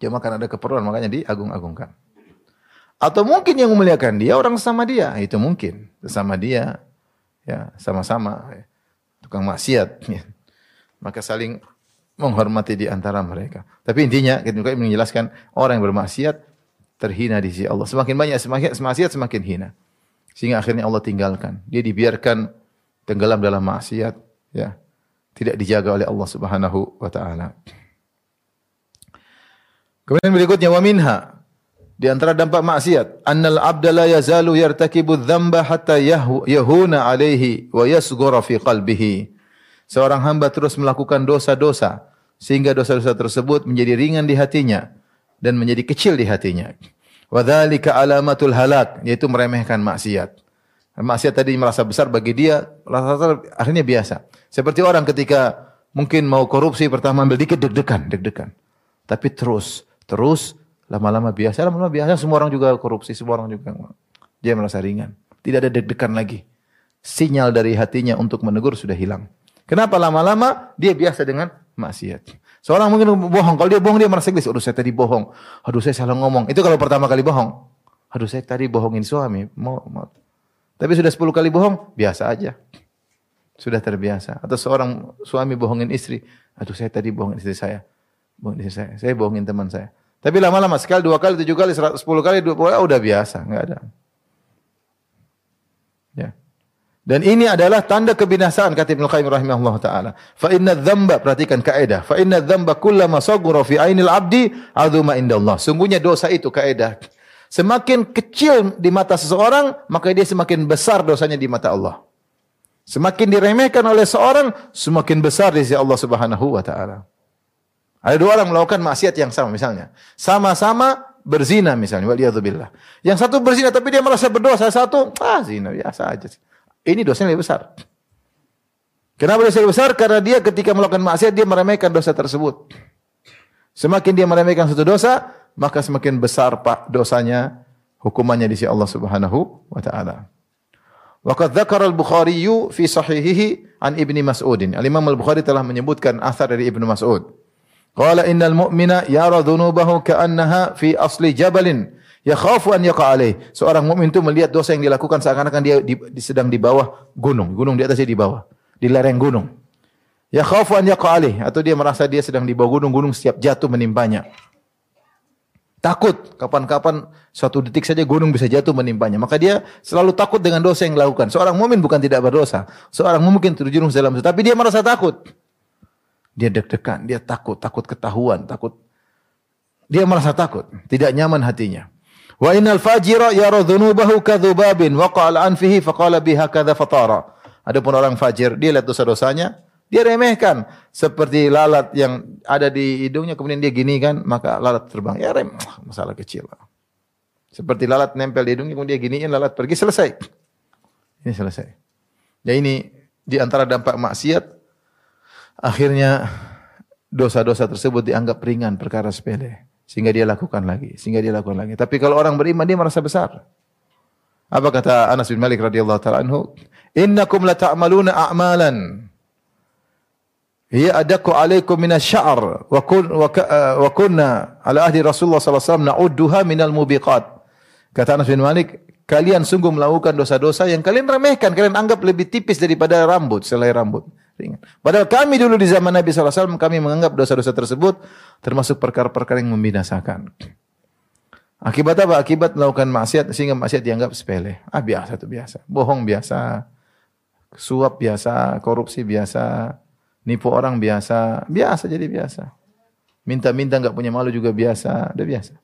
Cuma karena ada keperluan makanya diagung-agungkan. Atau mungkin yang memuliakan dia orang sama dia, itu mungkin sama dia, ya sama-sama tukang maksiat, maka saling menghormati di antara mereka. Tapi intinya kita juga menjelaskan orang yang bermaksiat terhina di sisi Allah. Semakin banyak semakin maksiat semakin hina. Sehingga akhirnya Allah tinggalkan. Dia dibiarkan tenggelam dalam maksiat, ya. Tidak dijaga oleh Allah Subhanahu wa taala. Kemudian berikutnya wa minha Di antara dampak maksiat, annal abda la yazalu yartakibu dzamba hatta yahuna alaihi wa yasghura fi qalbihi. Seorang hamba terus melakukan dosa-dosa sehingga dosa-dosa tersebut menjadi ringan di hatinya dan menjadi kecil di hatinya. Wa dzalika alamatul halak, yaitu meremehkan maksiat. Maksiat tadi merasa besar bagi dia, rasa akhirnya biasa. Seperti orang ketika mungkin mau korupsi pertama ambil dikit deg-degan, deg-degan. Tapi terus, terus Lama-lama biasa, lama-lama biasa semua orang juga korupsi, semua orang juga dia merasa ringan. Tidak ada deg-degan lagi. Sinyal dari hatinya untuk menegur sudah hilang. Kenapa lama-lama dia biasa dengan maksiat. Seorang mungkin bohong, kalau dia bohong dia merasa gelis. Aduh saya tadi bohong. Aduh saya salah ngomong. Itu kalau pertama kali bohong. Aduh saya tadi bohongin suami. Mau, mau. Tapi sudah 10 kali bohong, biasa aja. Sudah terbiasa. Atau seorang suami bohongin istri. Aduh saya tadi bohongin istri saya. Bohongin istri saya. Saya bohongin teman saya. Tapi lama-lama sekali, dua kali, tujuh kali, sepuluh kali, dua puluh kali, udah biasa, nggak ada. Ya. Dan ini adalah tanda kebinasaan kata Ibnu Qayyim rahimahullah taala. Fa inna dzamba perhatikan kaidah. Fa inna dzamba kullama saghara fi ainil abdi azuma indallah. Sungguhnya dosa itu kaidah. Semakin kecil di mata seseorang, maka dia semakin besar dosanya di mata Allah. Semakin diremehkan oleh seorang, semakin besar di sisi Allah Subhanahu wa taala. Ada dua orang melakukan maksiat yang sama misalnya. Sama-sama berzina misalnya. Waliyadzubillah. Yang satu berzina tapi dia merasa berdosa. Satu, ah zina biasa aja. Ini dosanya lebih besar. Kenapa dosa besar? Karena dia ketika melakukan maksiat dia meremehkan dosa tersebut. Semakin dia meremehkan satu dosa, maka semakin besar pak dosanya, hukumannya di sisi Allah Subhanahu wa taala. Waqad dzakara al-Bukhari fi sahihihi an Ibni Mas'udin. Al-Imam Al-Bukhari telah menyebutkan asar dari Ibnu Mas'ud. Qala innal mu'mina yara dhunubahu ka'annaha fi asli jabalin yakhafu an yaqa alaih. Seorang mukmin itu melihat dosa yang dilakukan seakan-akan dia di, di, sedang di bawah gunung, gunung di atasnya di bawah, di lereng gunung. Yakhafu an yaqa alaih atau dia merasa dia sedang di bawah gunung, gunung siap jatuh menimpanya. Takut kapan-kapan suatu detik saja gunung bisa jatuh menimpanya. Maka dia selalu takut dengan dosa yang dilakukan. Seorang mukmin bukan tidak berdosa. Seorang mukmin terjerumus dalam dosa, tapi dia merasa takut. Dia deg-degan, dia takut, takut ketahuan, takut. Dia merasa takut, tidak nyaman hatinya. Wa innal fajira yara dhunubahu kadzubabin waqa'a anfihi faqala biha kadza fatara. Adapun orang fajir, dia lihat dosa-dosanya, dia remehkan seperti lalat yang ada di hidungnya kemudian dia gini kan, maka lalat terbang. Ya rem, masalah kecil. Seperti lalat nempel di hidungnya kemudian dia giniin lalat pergi selesai. Ini selesai. Ya ini di antara dampak maksiat Akhirnya dosa-dosa tersebut dianggap ringan perkara sepele sehingga dia lakukan lagi, sehingga dia lakukan lagi. Tapi kalau orang beriman dia merasa besar. Apa kata Anas bin Malik radhiyallahu taala anhu? Innakum la ta'maluna a'malan hiya adaku alaikum min asy-sya'r wa kun wa kunna ala ahli Rasulullah sallallahu alaihi wasallam na'udduha minal mubiqat. Kata Anas bin Malik, kalian sungguh melakukan dosa-dosa yang kalian remehkan, kalian anggap lebih tipis daripada rambut, selai rambut ringan. Padahal kami dulu di zaman Nabi SAW kami menganggap dosa-dosa tersebut termasuk perkara-perkara yang membinasakan. Akibat apa? Akibat melakukan maksiat sehingga maksiat dianggap sepele. Ah biasa itu biasa. Bohong biasa. Suap biasa, korupsi biasa, nipu orang biasa, biasa jadi biasa. Minta-minta enggak punya malu juga biasa, udah biasa.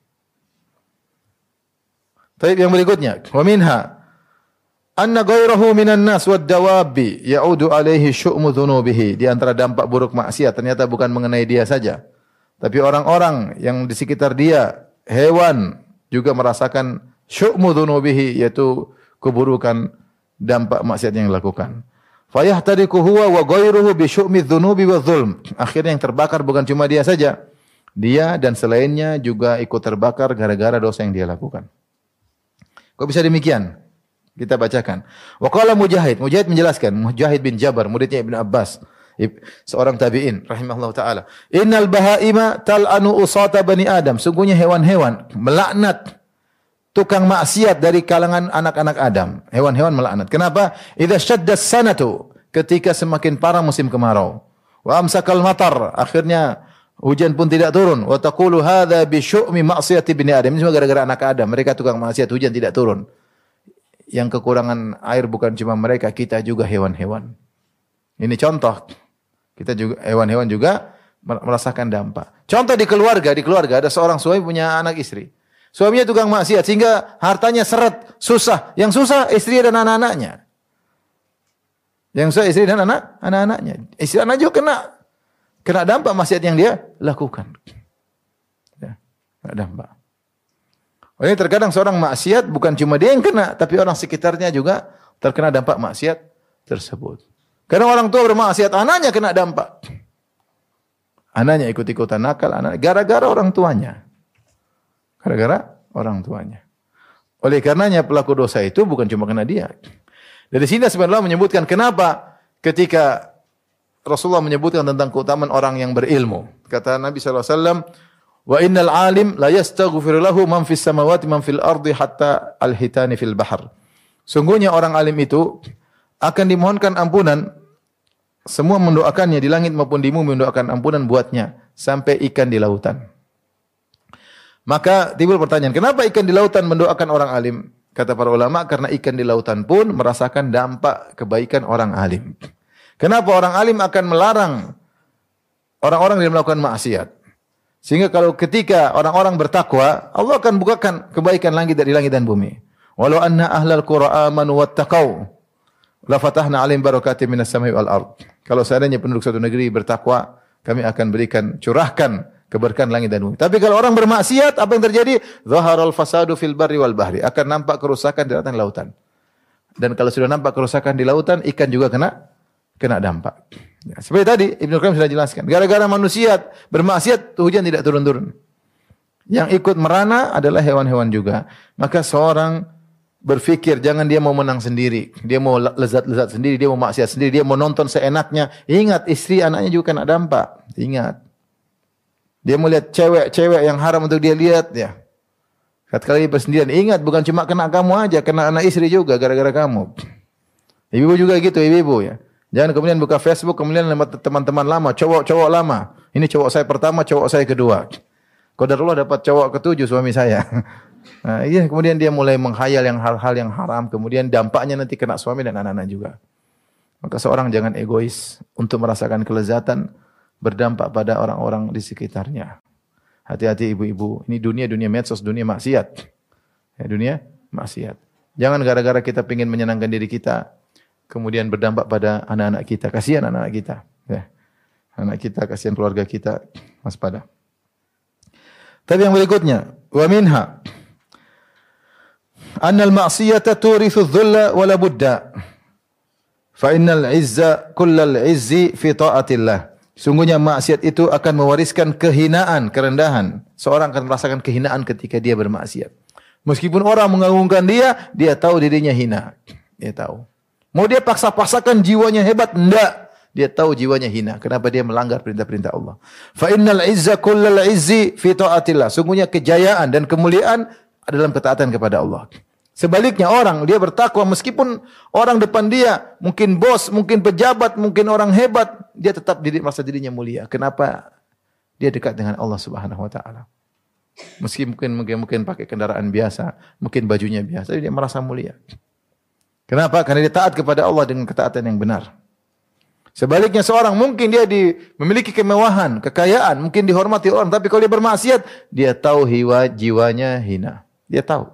Tapi yang berikutnya, wa minha anna ghairahu minan nas wad dawabi ya'udu alaihi syu'mu dhunubihi. Di antara dampak buruk maksiat ternyata bukan mengenai dia saja. Tapi orang-orang yang di sekitar dia, hewan juga merasakan syu'mu dhunubihi yaitu keburukan dampak maksiat yang dilakukan. Fayahtariku huwa wa ghairuhu bi syu'mi dhunubi wa dhulm. Akhirnya yang terbakar bukan cuma dia saja. Dia dan selainnya juga ikut terbakar gara-gara dosa yang dia lakukan. Kok bisa demikian? Kita bacakan. Wa qala Mujahid, Mujahid menjelaskan, Mujahid bin Jabar, muridnya Ibn Abbas, seorang tabi'in rahimahullah taala. Innal bahaima tal'anu usata bani Adam. Sungguhnya hewan-hewan melaknat tukang maksiat dari kalangan anak-anak Adam. Hewan-hewan melaknat. Kenapa? Idza syadda sanatu, ketika semakin parah musim kemarau. Wa amsakal matar, akhirnya hujan pun tidak turun. Wa taqulu hadza bi syu'mi maksiati bani Adam. Ini semua gara-gara anak Adam. Mereka tukang maksiat, hujan tidak turun yang kekurangan air bukan cuma mereka, kita juga hewan-hewan. Ini contoh. Kita juga hewan-hewan juga merasakan dampak. Contoh di keluarga, di keluarga ada seorang suami punya anak istri. Suaminya tukang maksiat sehingga hartanya seret, susah. Yang susah istri dan anak-anaknya. Yang susah istri dan anak anak-anaknya. Istri anak juga kena kena dampak maksiat yang dia lakukan. Ya, kena dampak. Oh, ini terkadang seorang maksiat bukan cuma dia yang kena, tapi orang sekitarnya juga terkena dampak maksiat tersebut. Karena orang tua bermaksiat, anaknya kena dampak. Anaknya ikut-ikutan nakal, anak gara-gara orang tuanya. Gara-gara orang tuanya. Oleh karenanya pelaku dosa itu bukan cuma kena dia. Dari sini sebenarnya menyebutkan kenapa ketika Rasulullah menyebutkan tentang keutamaan orang yang berilmu. Kata Nabi SAW, Wa innal alim la yastaghfir lahu man fis samawati man fil ardi hatta al-hitani fil bahr. Sungguhnya orang alim itu akan dimohonkan ampunan semua mendoakannya di langit maupun di bumi mendoakan ampunan buatnya sampai ikan di lautan. Maka timbul pertanyaan, kenapa ikan di lautan mendoakan orang alim? Kata para ulama, karena ikan di lautan pun merasakan dampak kebaikan orang alim. Kenapa orang alim akan melarang orang-orang yang melakukan maksiat? Sehingga kalau ketika orang-orang bertakwa, Allah akan bukakan kebaikan langit dari langit dan bumi. Walau anna ahlal qura amanu wattaqau la fatahna alim barakatim minas samai wal ard. Kalau seandainya penduduk suatu negeri bertakwa, kami akan berikan curahkan keberkahan langit dan bumi. Tapi kalau orang bermaksiat, apa yang terjadi? Zaharal fasadu fil barri wal bahri. Akan nampak kerusakan di lautan. Dan kalau sudah nampak kerusakan di lautan, ikan juga kena kena dampak. Ya, seperti tadi Ibnu Qayyim sudah jelaskan. Gara-gara manusia bermaksiat, hujan tidak turun-turun. Yang ikut merana adalah hewan-hewan juga. Maka seorang berpikir jangan dia mau menang sendiri, dia mau lezat-lezat sendiri, dia mau maksiat sendiri, dia mau nonton seenaknya. Ingat istri anaknya juga kena dampak. Ingat. Dia melihat cewek-cewek yang haram untuk dia lihat ya. Kali bersendirian. Ingat bukan cuma kena kamu aja, kena anak istri juga gara-gara kamu. Ibu juga gitu, ibu-ibu ya. Jangan kemudian buka Facebook, kemudian teman-teman lama, cowok-cowok lama. Ini cowok saya pertama, cowok saya kedua. Qadarullah dapat cowok ketujuh suami saya. Nah, iya, kemudian dia mulai menghayal yang hal-hal yang haram, kemudian dampaknya nanti kena suami dan anak-anak juga. Maka seorang jangan egois untuk merasakan kelezatan, berdampak pada orang-orang di sekitarnya. Hati-hati ibu-ibu. Ini dunia dunia medsos, dunia maksiat. Ya, dunia maksiat. Jangan gara-gara kita ingin menyenangkan diri kita, kemudian berdampak pada anak-anak kita. Kasihan anak-anak kita. Ya. Anak kita, kasihan keluarga kita. Waspada. Tapi yang berikutnya, wa minha annal ma'siyata turithu dhulla wa la budda. Fa innal izza kullal izzi fi ta'atillah. Sungguhnya maksiat itu akan mewariskan kehinaan, kerendahan. Seorang akan merasakan kehinaan ketika dia bermaksiat. Meskipun orang mengagungkan dia, dia tahu dirinya hina. Dia tahu. Mau dia paksa-paksakan jiwanya hebat? Enggak. Dia tahu jiwanya hina. Kenapa dia melanggar perintah-perintah Allah. Fa innal izza kullal izzi fi taatillah. Sungguhnya kejayaan dan kemuliaan dalam ketaatan kepada Allah. Sebaliknya orang dia bertakwa meskipun orang depan dia mungkin bos, mungkin pejabat, mungkin orang hebat, dia tetap diri merasa dirinya mulia. Kenapa? Dia dekat dengan Allah Subhanahu wa taala. Meski mungkin mungkin mungkin pakai kendaraan biasa, mungkin bajunya biasa, dia merasa mulia. Kenapa? Karena dia taat kepada Allah dengan ketaatan yang benar. Sebaliknya seorang mungkin dia di, memiliki kemewahan, kekayaan, mungkin dihormati orang, tapi kalau dia bermaksiat, dia tahu hiwa jiwanya hina. Dia tahu.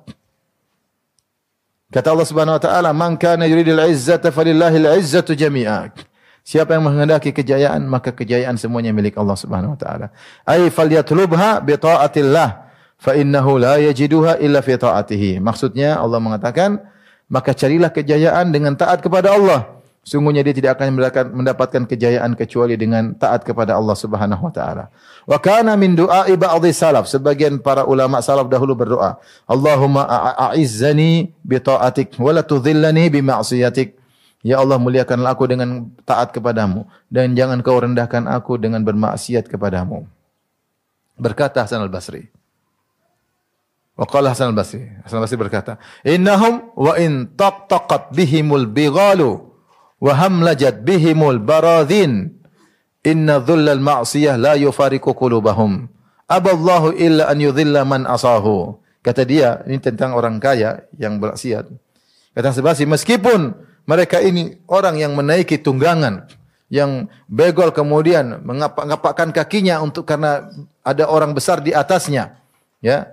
Kata Allah Subhanahu wa taala, "Man kana yuridul izzata falillahil izzatu jami'a." Siapa yang menghendaki kejayaan, maka kejayaan semuanya milik Allah Subhanahu wa taala. Ai falyatlubha bi taatillah, fa innahu la yajiduha illa fi taatihi. Maksudnya Allah mengatakan, maka carilah kejayaan dengan taat kepada Allah. Sungguhnya dia tidak akan mendapatkan kejayaan kecuali dengan taat kepada Allah Subhanahu wa taala. Wa kana min du'ai ba'dhi salaf, sebagian para ulama salaf dahulu berdoa, Allahumma a'izzani bi ta'atik wa la tudhillani bi ma'siyatik. Ya Allah muliakanlah aku dengan taat kepadamu dan jangan kau rendahkan aku dengan bermaksiat kepadamu. Berkata Hasan al-Basri. Wa qala Hasan al-Basri. Hasan al-Basri berkata, "Innahum wa in taqtaqat bihimul bighalu wa hamlajat bihimul baradhin inna dhullal ma'siyah la yufariqu qulubahum. Aballahu illa an yudhilla man asahu. Kata dia ini tentang orang kaya yang bermaksiat. Kata sebasi meskipun mereka ini orang yang menaiki tunggangan yang begol kemudian mengapak-ngapakkan kakinya untuk karena ada orang besar di atasnya ya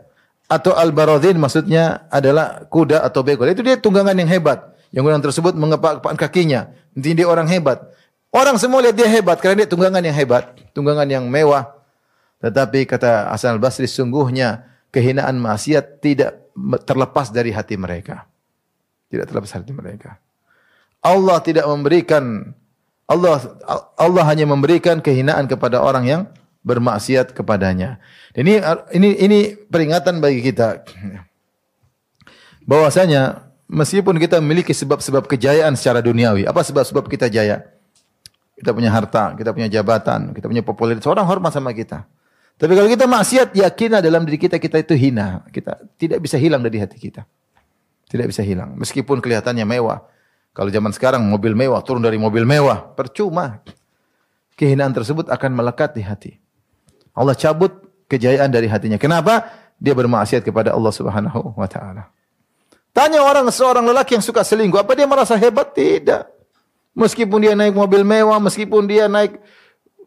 atau al-baradhin maksudnya adalah kuda atau begal. Itu dia tunggangan yang hebat. Yang orang tersebut mengepak kakinya. Intinya dia orang hebat. Orang semua lihat dia hebat karena dia tunggangan yang hebat, tunggangan yang mewah. Tetapi kata Hasan al-Basri sungguhnya kehinaan maksiat tidak terlepas dari hati mereka. Tidak terlepas dari hati mereka. Allah tidak memberikan Allah Allah hanya memberikan kehinaan kepada orang yang bermaksiat kepadanya. Ini ini ini peringatan bagi kita bahwasanya meskipun kita memiliki sebab-sebab kejayaan secara duniawi, apa sebab-sebab kita jaya? Kita punya harta, kita punya jabatan, kita punya popularitas, orang hormat sama kita. Tapi kalau kita maksiat, yakinlah dalam diri kita kita itu hina. Kita tidak bisa hilang dari hati kita. Tidak bisa hilang. Meskipun kelihatannya mewah. Kalau zaman sekarang mobil mewah, turun dari mobil mewah, percuma. Kehinaan tersebut akan melekat di hati. Allah cabut kejayaan dari hatinya. Kenapa? Dia bermaksiat kepada Allah Subhanahu wa taala. Tanya orang seorang lelaki yang suka selingkuh, apa dia merasa hebat? Tidak. Meskipun dia naik mobil mewah, meskipun dia naik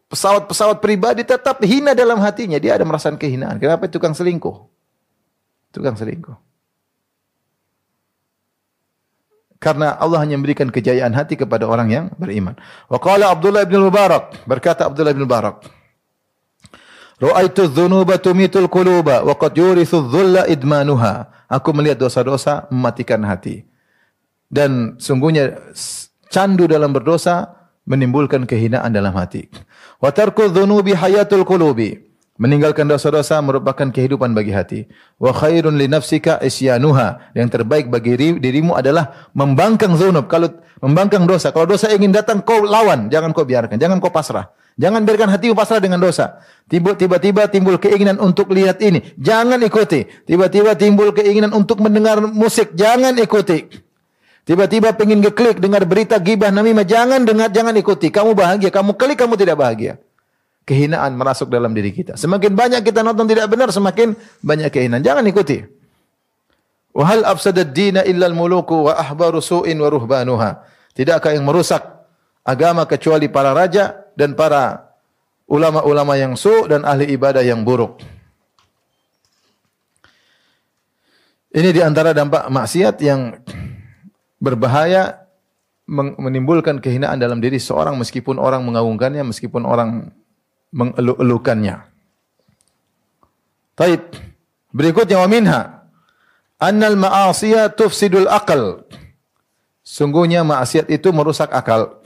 pesawat-pesawat pribadi, tetap hina dalam hatinya. Dia ada merasakan kehinaan. Kenapa tukang selingkuh? Tukang selingkuh. Karena Allah hanya memberikan kejayaan hati kepada orang yang beriman. Wa qala Abdullah bin Mubarak, berkata Abdullah bin Mubarak, Ra'aitu dzunuba tumitul quluba wa qad yurithu dhulla idmanuha. Aku melihat dosa-dosa mematikan hati. Dan sungguhnya candu dalam berdosa menimbulkan kehinaan dalam hati. Wa tarku dzunubi hayatul qulubi. Meninggalkan dosa-dosa merupakan kehidupan bagi hati. Wa khairun li nafsika isyanuha. Yang terbaik bagi dirimu adalah membangkang zunub. Kalau membangkang dosa, kalau dosa ingin datang kau lawan, jangan kau biarkan, jangan kau pasrah. Jangan biarkan hatimu pasrah dengan dosa. Tiba-tiba timbul keinginan untuk lihat ini. Jangan ikuti. Tiba-tiba timbul keinginan untuk mendengar musik. Jangan ikuti. Tiba-tiba pengen ngeklik dengar berita gibah namimah. Jangan dengar, jangan ikuti. Kamu bahagia. Kamu klik, kamu tidak bahagia. Kehinaan merasuk dalam diri kita. Semakin banyak kita nonton tidak benar, semakin banyak kehinaan. Jangan ikuti. Wahal absadad dina illal muluku wa ahbaru su'in wa ruhbanuha. Tidakkah yang merusak agama kecuali para raja dan para ulama-ulama yang su dan ahli ibadah yang buruk. Ini di antara dampak maksiat yang berbahaya menimbulkan kehinaan dalam diri seorang meskipun orang mengagungkannya, meskipun orang mengeluh-elukannya. Taib. Berikutnya wa minha annal ma'asiyah tufsidul aqal. Sungguhnya maksiat itu merusak akal.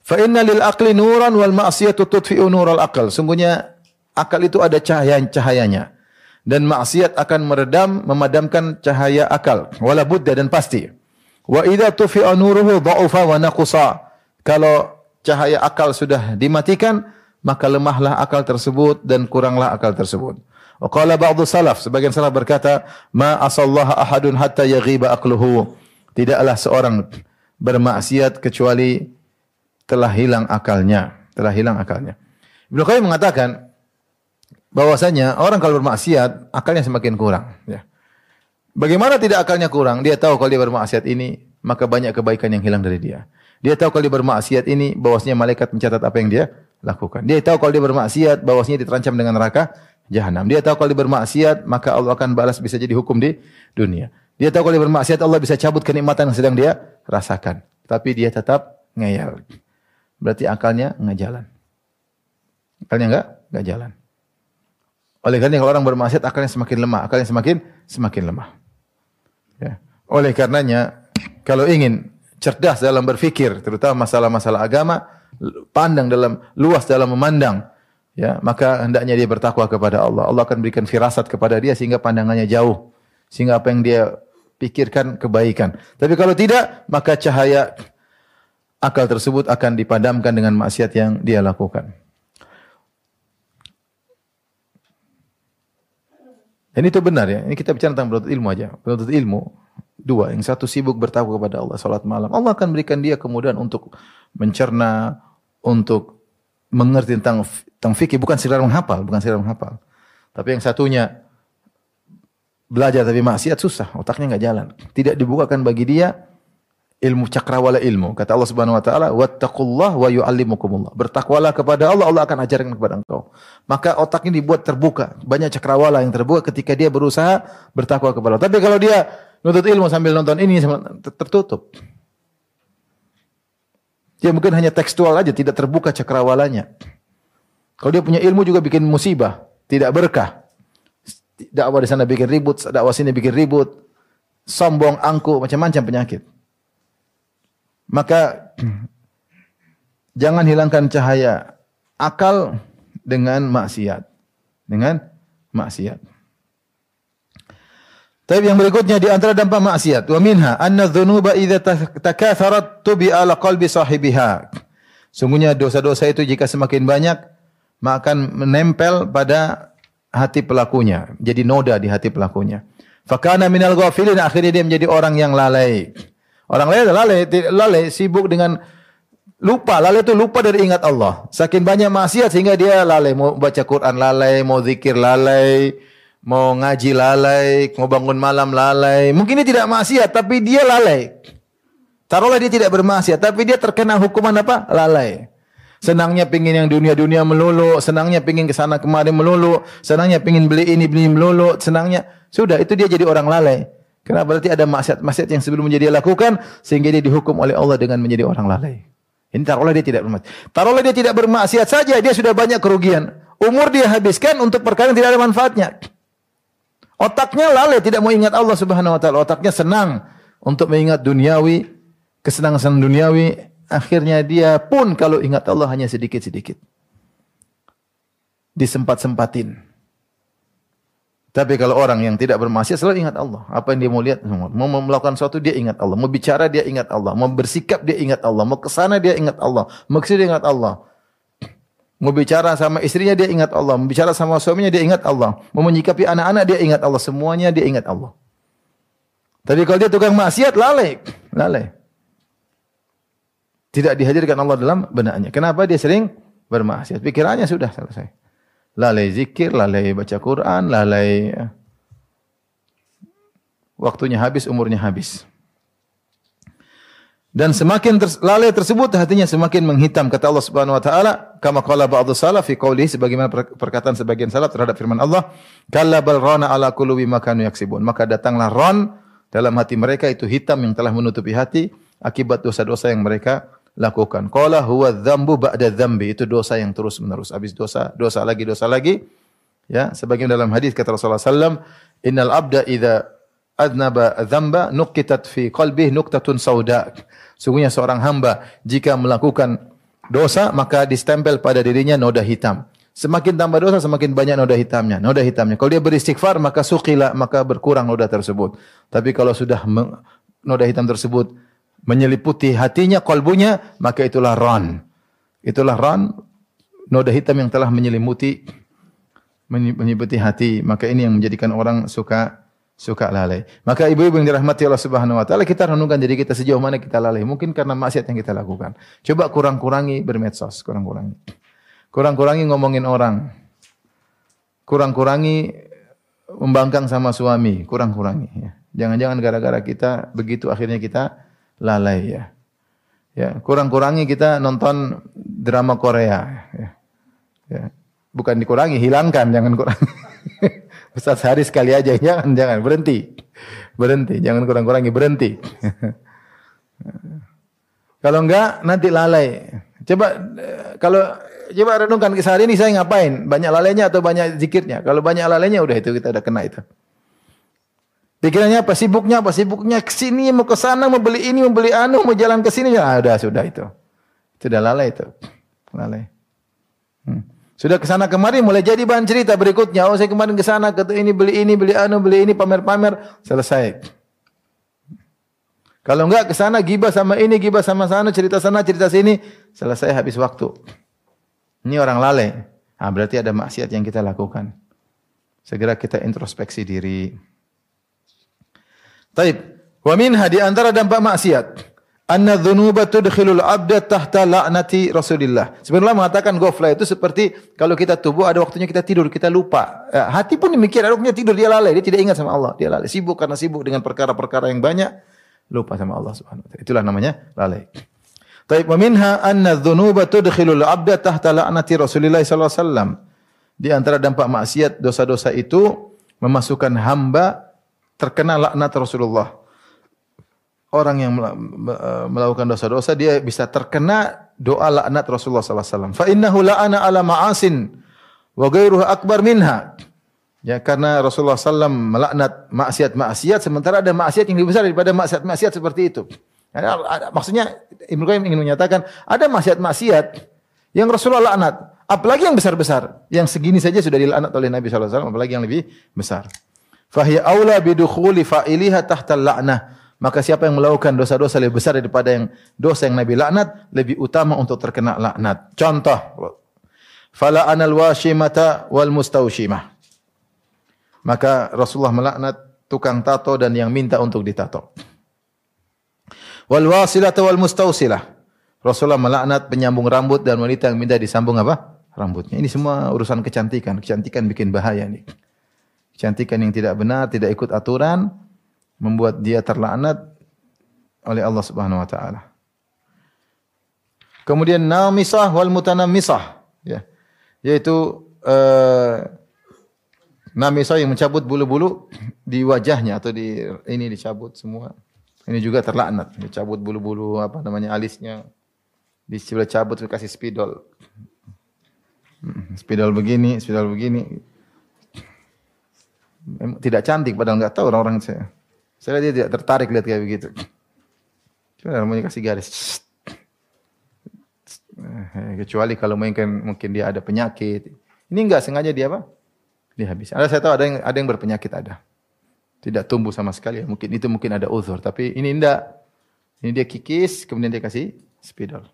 Fa inna lil aqli nuran wal ma'siyatu tudfi'u nural aqal. Sungguhnya akal itu ada cahaya-cahayanya. Dan maksiat akan meredam, memadamkan cahaya akal. Wala budda dan pasti. Wa idza tufi'a nuruhu dha'ufa wa naqusa. Kalau cahaya akal sudah dimatikan, maka lemahlah akal tersebut dan kuranglah akal tersebut. Wa qala ba'dhu salaf, sebagian salaf berkata, "Ma asallaha ahadun hatta yaghiba aqluhu." Tidaklah seorang bermaksiat kecuali telah hilang akalnya, telah hilang akalnya. Ibnu Qayyim mengatakan bahwasanya orang kalau bermaksiat akalnya semakin kurang, ya. Bagaimana tidak akalnya kurang? Dia tahu kalau dia bermaksiat ini, maka banyak kebaikan yang hilang dari dia. Dia tahu kalau dia bermaksiat ini, bahwasanya malaikat mencatat apa yang dia lakukan. Dia tahu kalau dia bermaksiat, bahwasanya diterancam dengan neraka jahanam. Dia tahu kalau dia bermaksiat, maka Allah akan balas bisa jadi hukum di dunia. Dia tahu kalau dia bermaksiat, Allah bisa cabut kenikmatan yang sedang dia rasakan. Tapi dia tetap ngeyel berarti akalnya nggak jalan. Akalnya nggak nggak jalan. Oleh karena kalau orang bermaksiat akalnya semakin lemah, akalnya semakin semakin lemah. Ya. Oleh karenanya kalau ingin cerdas dalam berfikir, terutama masalah-masalah agama, pandang dalam luas dalam memandang, ya maka hendaknya dia bertakwa kepada Allah. Allah akan berikan firasat kepada dia sehingga pandangannya jauh, sehingga apa yang dia pikirkan kebaikan. Tapi kalau tidak, maka cahaya akal tersebut akan dipadamkan dengan maksiat yang dia lakukan. Dan itu benar ya. Ini kita bicara tentang penuntut ilmu aja. Penuntut ilmu dua, yang satu sibuk bertakwa kepada Allah salat malam. Allah akan berikan dia kemudahan untuk mencerna, untuk mengerti tentang tentang fikih bukan sekedar menghafal, bukan sekedar menghafal. Tapi yang satunya belajar tapi maksiat susah, otaknya nggak jalan. Tidak dibukakan bagi dia ilmu cakrawala ilmu. Kata Allah Subhanahu wa taala, "Wattaqullah wa yu'allimukumullah." Bertakwalah kepada Allah, Allah akan ajarkan kepada engkau. Maka otak ini dibuat terbuka. Banyak cakrawala yang terbuka ketika dia berusaha bertakwa kepada Allah. Tapi kalau dia nuntut ilmu sambil nonton ini tertutup. Dia mungkin hanya tekstual aja, tidak terbuka cakrawalanya. Kalau dia punya ilmu juga bikin musibah, tidak berkah. Dakwah di sana bikin ribut, dakwah sini bikin ribut. Sombong, angku, macam-macam penyakit. Maka jangan hilangkan cahaya akal dengan maksiat. Dengan maksiat. Tapi yang berikutnya di antara dampak maksiat, wa minha anna dzunuba idza takatharat tubi ala qalbi sahibiha. Sungguhnya dosa-dosa itu jika semakin banyak maka akan menempel pada hati pelakunya, jadi noda di hati pelakunya. Fakana minal ghafilin akhirnya dia menjadi orang yang lalai. Orang lain lalai, lalai sibuk dengan lupa. Lalai itu lupa dari ingat Allah. Saking banyak maksiat sehingga dia lalai. Mau baca Quran lalai, mau zikir lalai, mau ngaji lalai, mau bangun malam lalai. Mungkin dia tidak maksiat, tapi dia lalai. Taruhlah dia tidak bermaksiat, tapi dia terkena hukuman apa? Lalai. Senangnya pingin yang dunia-dunia melulu, senangnya pingin ke sana kemari melulu, senangnya pingin beli ini beli melulu, senangnya sudah itu dia jadi orang lalai. Karena berarti ada maksiat-maksiat yang sebelumnya dia lakukan sehingga dia dihukum oleh Allah dengan menjadi orang lalai. Ini taruhlah dia tidak bermaksiat. Taruhlah dia tidak bermaksiat saja, dia sudah banyak kerugian. Umur dia habiskan untuk perkara yang tidak ada manfaatnya. Otaknya lalai, tidak mau ingat Allah Subhanahu wa taala. Otaknya senang untuk mengingat duniawi, kesenangan duniawi. Akhirnya dia pun kalau ingat Allah hanya sedikit-sedikit. Disempat-sempatin. Tapi kalau orang yang tidak bermaksiat selalu ingat Allah. Apa yang dia mau lihat, mau melakukan sesuatu dia ingat Allah, mau bicara dia ingat Allah, mau bersikap dia ingat Allah, mau ke sana dia ingat Allah, mau dia ingat Allah. Mau bicara sama istrinya dia ingat Allah, mau bicara sama suaminya dia ingat Allah, mau menyikapi anak-anak dia ingat Allah, semuanya dia ingat Allah. Tapi kalau dia tukang maksiat lalai, lalai. Tidak dihadirkan Allah dalam benaknya. Kenapa dia sering bermaksiat? Pikirannya sudah selesai lalai zikir, lalai baca Quran, lalai ya. waktunya habis, umurnya habis. Dan semakin lalai tersebut hatinya semakin menghitam kata Allah Subhanahu wa taala kama qala ba'dhu salaf fi qawlihi sebagaimana perkataan sebagian salaf terhadap firman Allah kalla bal rana ala qulubi makanu yaksibun maka datanglah ron dalam hati mereka itu hitam yang telah menutupi hati akibat dosa-dosa yang mereka lakukan. Qala huwa dzambu ba'da dzambi. Itu dosa yang terus-menerus. Habis dosa, dosa lagi, dosa lagi. Ya, sebagian dalam hadis kata Rasulullah sallam, "Innal abda idza adnaba dzamba nuqitat fi qalbihi nuqtatun sauda." Sungguhnya seorang hamba jika melakukan dosa maka distempel pada dirinya noda hitam. Semakin tambah dosa semakin banyak noda hitamnya. Noda hitamnya. Kalau dia beristighfar maka sukila maka berkurang noda tersebut. Tapi kalau sudah noda hitam tersebut menyeliputi hatinya, kolbunya, maka itulah ron. Itulah ron, noda hitam yang telah menyelimuti menyeliputi hati. Maka ini yang menjadikan orang suka suka lalai. Maka ibu-ibu yang dirahmati Allah Subhanahu wa taala, kita renungkan diri kita sejauh mana kita lalai. Mungkin karena maksiat yang kita lakukan. Coba kurang-kurangi bermedsos, kurang-kurangi. Kurang-kurangi ngomongin orang. Kurang-kurangi membangkang sama suami, kurang-kurangi ya. Jangan-jangan gara-gara kita begitu akhirnya kita lalai ya. Ya, kurang-kurangi kita nonton drama Korea ya. ya. Bukan dikurangi, hilangkan, jangan kurangi. Ustaz sehari sekali aja, jangan, jangan, berhenti. Berhenti, jangan kurang-kurangi, berhenti. kalau enggak, nanti lalai. Coba, kalau coba renungkan sehari ini saya ngapain? Banyak lalainya atau banyak zikirnya? Kalau banyak lalainya, udah itu kita udah kena itu. Pikirannya apa? Sibuknya apa? Sibuknya ke sini, mau ke sana, mau beli ini, mau beli anu, mau jalan ke sini. Ya, sudah, sudah itu. Sudah lalai itu. Lalai. Hmm. Sudah ke sana kemari mulai jadi bahan cerita berikutnya. Oh, saya kemarin ke sana, ke ini beli ini, beli anu, beli ini, pamer-pamer, selesai. Kalau enggak ke sana gibah sama ini, gibah sama sana, cerita sana, cerita sini, selesai habis waktu. Ini orang lalai. Nah, berarti ada maksiat yang kita lakukan. Segera kita introspeksi diri. Taib. Wa minha di antara dampak maksiat. Anna dhunuba tudkhilul abda tahta la'nati Rasulillah. Sebenarnya mengatakan gofla itu seperti kalau kita tubuh ada waktunya kita tidur, kita lupa. Ya, hati pun demikian, ada waktunya tidur dia lalai, dia tidak ingat sama Allah, dia lalai. Sibuk karena sibuk dengan perkara-perkara yang banyak, lupa sama Allah Subhanahu wa taala. Itulah namanya lalai. Taib wa minha anna dzunuba tudkhilul 'abda tahta la'nati Rasulillah sallallahu alaihi wasallam. Di antara dampak maksiat dosa-dosa itu memasukkan hamba terkena laknat Rasulullah. Orang yang melakukan dosa-dosa dia bisa terkena doa laknat Rasulullah sallallahu alaihi wasallam. Fa innahu la'ana ala ma'asin wa ghairuha akbar minha. Ya karena Rasulullah SAW melaknat maksiat-maksiat sementara ada maksiat yang lebih besar daripada maksiat-maksiat seperti itu. Ya, maksudnya Ibnu Qayyim ingin menyatakan ada maksiat-maksiat yang Rasulullah laknat, apalagi yang besar-besar. Yang segini saja sudah dilaknat oleh Nabi SAW, apalagi yang lebih besar. Fahiya aula bidukhuli fa'iliha tahta la'nah. Maka siapa yang melakukan dosa-dosa lebih besar daripada yang dosa yang Nabi laknat, lebih utama untuk terkena laknat. Contoh, fala anal washimata wal mustaushimah. Maka Rasulullah melaknat tukang tato dan yang minta untuk ditato. Wal wasilah wal mustausilah. Rasulullah melaknat penyambung rambut dan wanita yang minta disambung apa? Rambutnya. Ini semua urusan kecantikan. Kecantikan bikin bahaya nih. Kecantikan yang tidak benar, tidak ikut aturan, membuat dia terlaknat oleh Allah Subhanahu wa taala. Kemudian namisah wal mutanammisah, ya. Yaitu uh, Namisah yang mencabut bulu-bulu di wajahnya atau di ini dicabut semua. Ini juga terlaknat, dicabut bulu-bulu apa namanya alisnya. Dicabut cabut kasih spidol. Hmm, spidol begini, spidol begini. Tidak cantik padahal nggak tahu orang-orang saya. Saya lihat dia tidak tertarik lihat kayak begitu. Cuma mau kasih garis. Eh, kecuali kalau mungkin mungkin dia ada penyakit. Ini enggak sengaja dia apa? dihabiskan. Ada saya tahu ada yang ada yang berpenyakit ada. Tidak tumbuh sama sekali. Mungkin itu mungkin ada uzur, tapi ini enggak. Ini dia kikis, kemudian dia kasih spidol.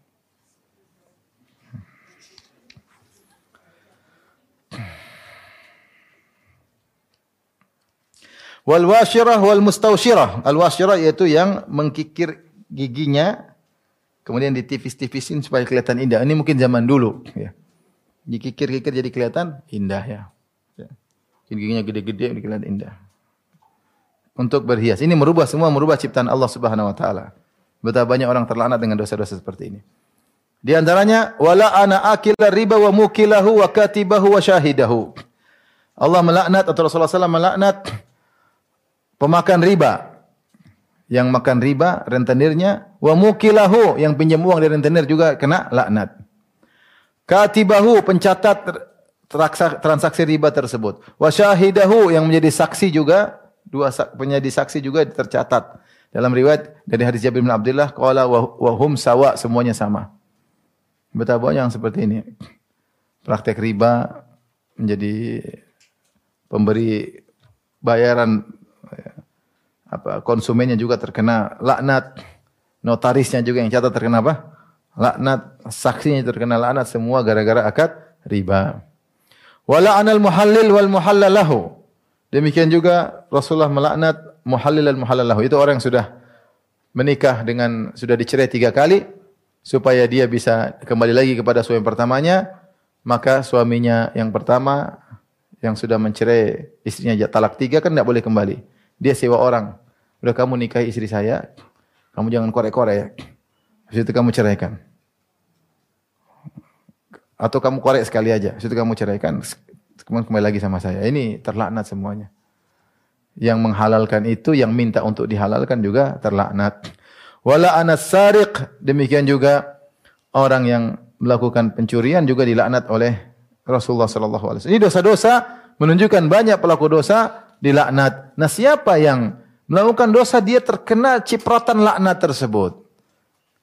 Wal washirah wal mustaushirah. Al washirah yaitu yang mengkikir giginya kemudian ditipis-tipisin supaya kelihatan indah. Ini mungkin zaman dulu ya. Dikikir-kikir jadi kelihatan indah ya. Giginya gede-gede, kelihatan indah. Untuk berhias. Ini merubah semua, merubah ciptaan Allah Subhanahu wa taala. Betapa banyak orang terlaknat dengan dosa-dosa seperti ini. Di antaranya wala ana akila riba wa mukilahu wa katibahu wa syahidahu. Allah melaknat atau Rasulullah SAW melaknat pemakan riba. Yang makan riba rentenirnya wa mukilahu yang pinjam uang dari rentenir juga kena laknat. Katibahu pencatat transaksi riba tersebut. Wa syahidahu yang menjadi saksi juga dua penjadi saksi juga tercatat. Dalam riwayat dari hadis Jabir bin Abdullah qala wa hum sawa semuanya sama. Betapa banyak yang seperti ini. Praktek riba menjadi pemberi bayaran apa konsumennya juga terkena laknat, notarisnya juga yang catat terkena apa? Laknat, saksinya terkena laknat semua gara-gara akad riba. Wala anal muhallil wal muhallalahu. Demikian juga Rasulullah melaknat muhallil dan muhallalahu. Itu orang yang sudah menikah dengan sudah dicerai tiga kali supaya dia bisa kembali lagi kepada suami pertamanya, maka suaminya yang pertama yang sudah mencerai istrinya talak tiga kan tidak boleh kembali. Dia sewa orang. Udah kamu nikahi istri saya, kamu jangan korek-korek ya. Habis itu kamu ceraikan. Atau kamu korek sekali aja, situ kamu ceraikan, kemudian kembali lagi sama saya. Ini terlaknat semuanya. Yang menghalalkan itu, yang minta untuk dihalalkan juga terlaknat. Wala anas sariq, demikian juga orang yang melakukan pencurian juga dilaknat oleh Rasulullah sallallahu alaihi wasallam. Ini dosa-dosa menunjukkan banyak pelaku dosa dilaknat. Nah, siapa yang melakukan dosa dia terkena cipratan laknat tersebut.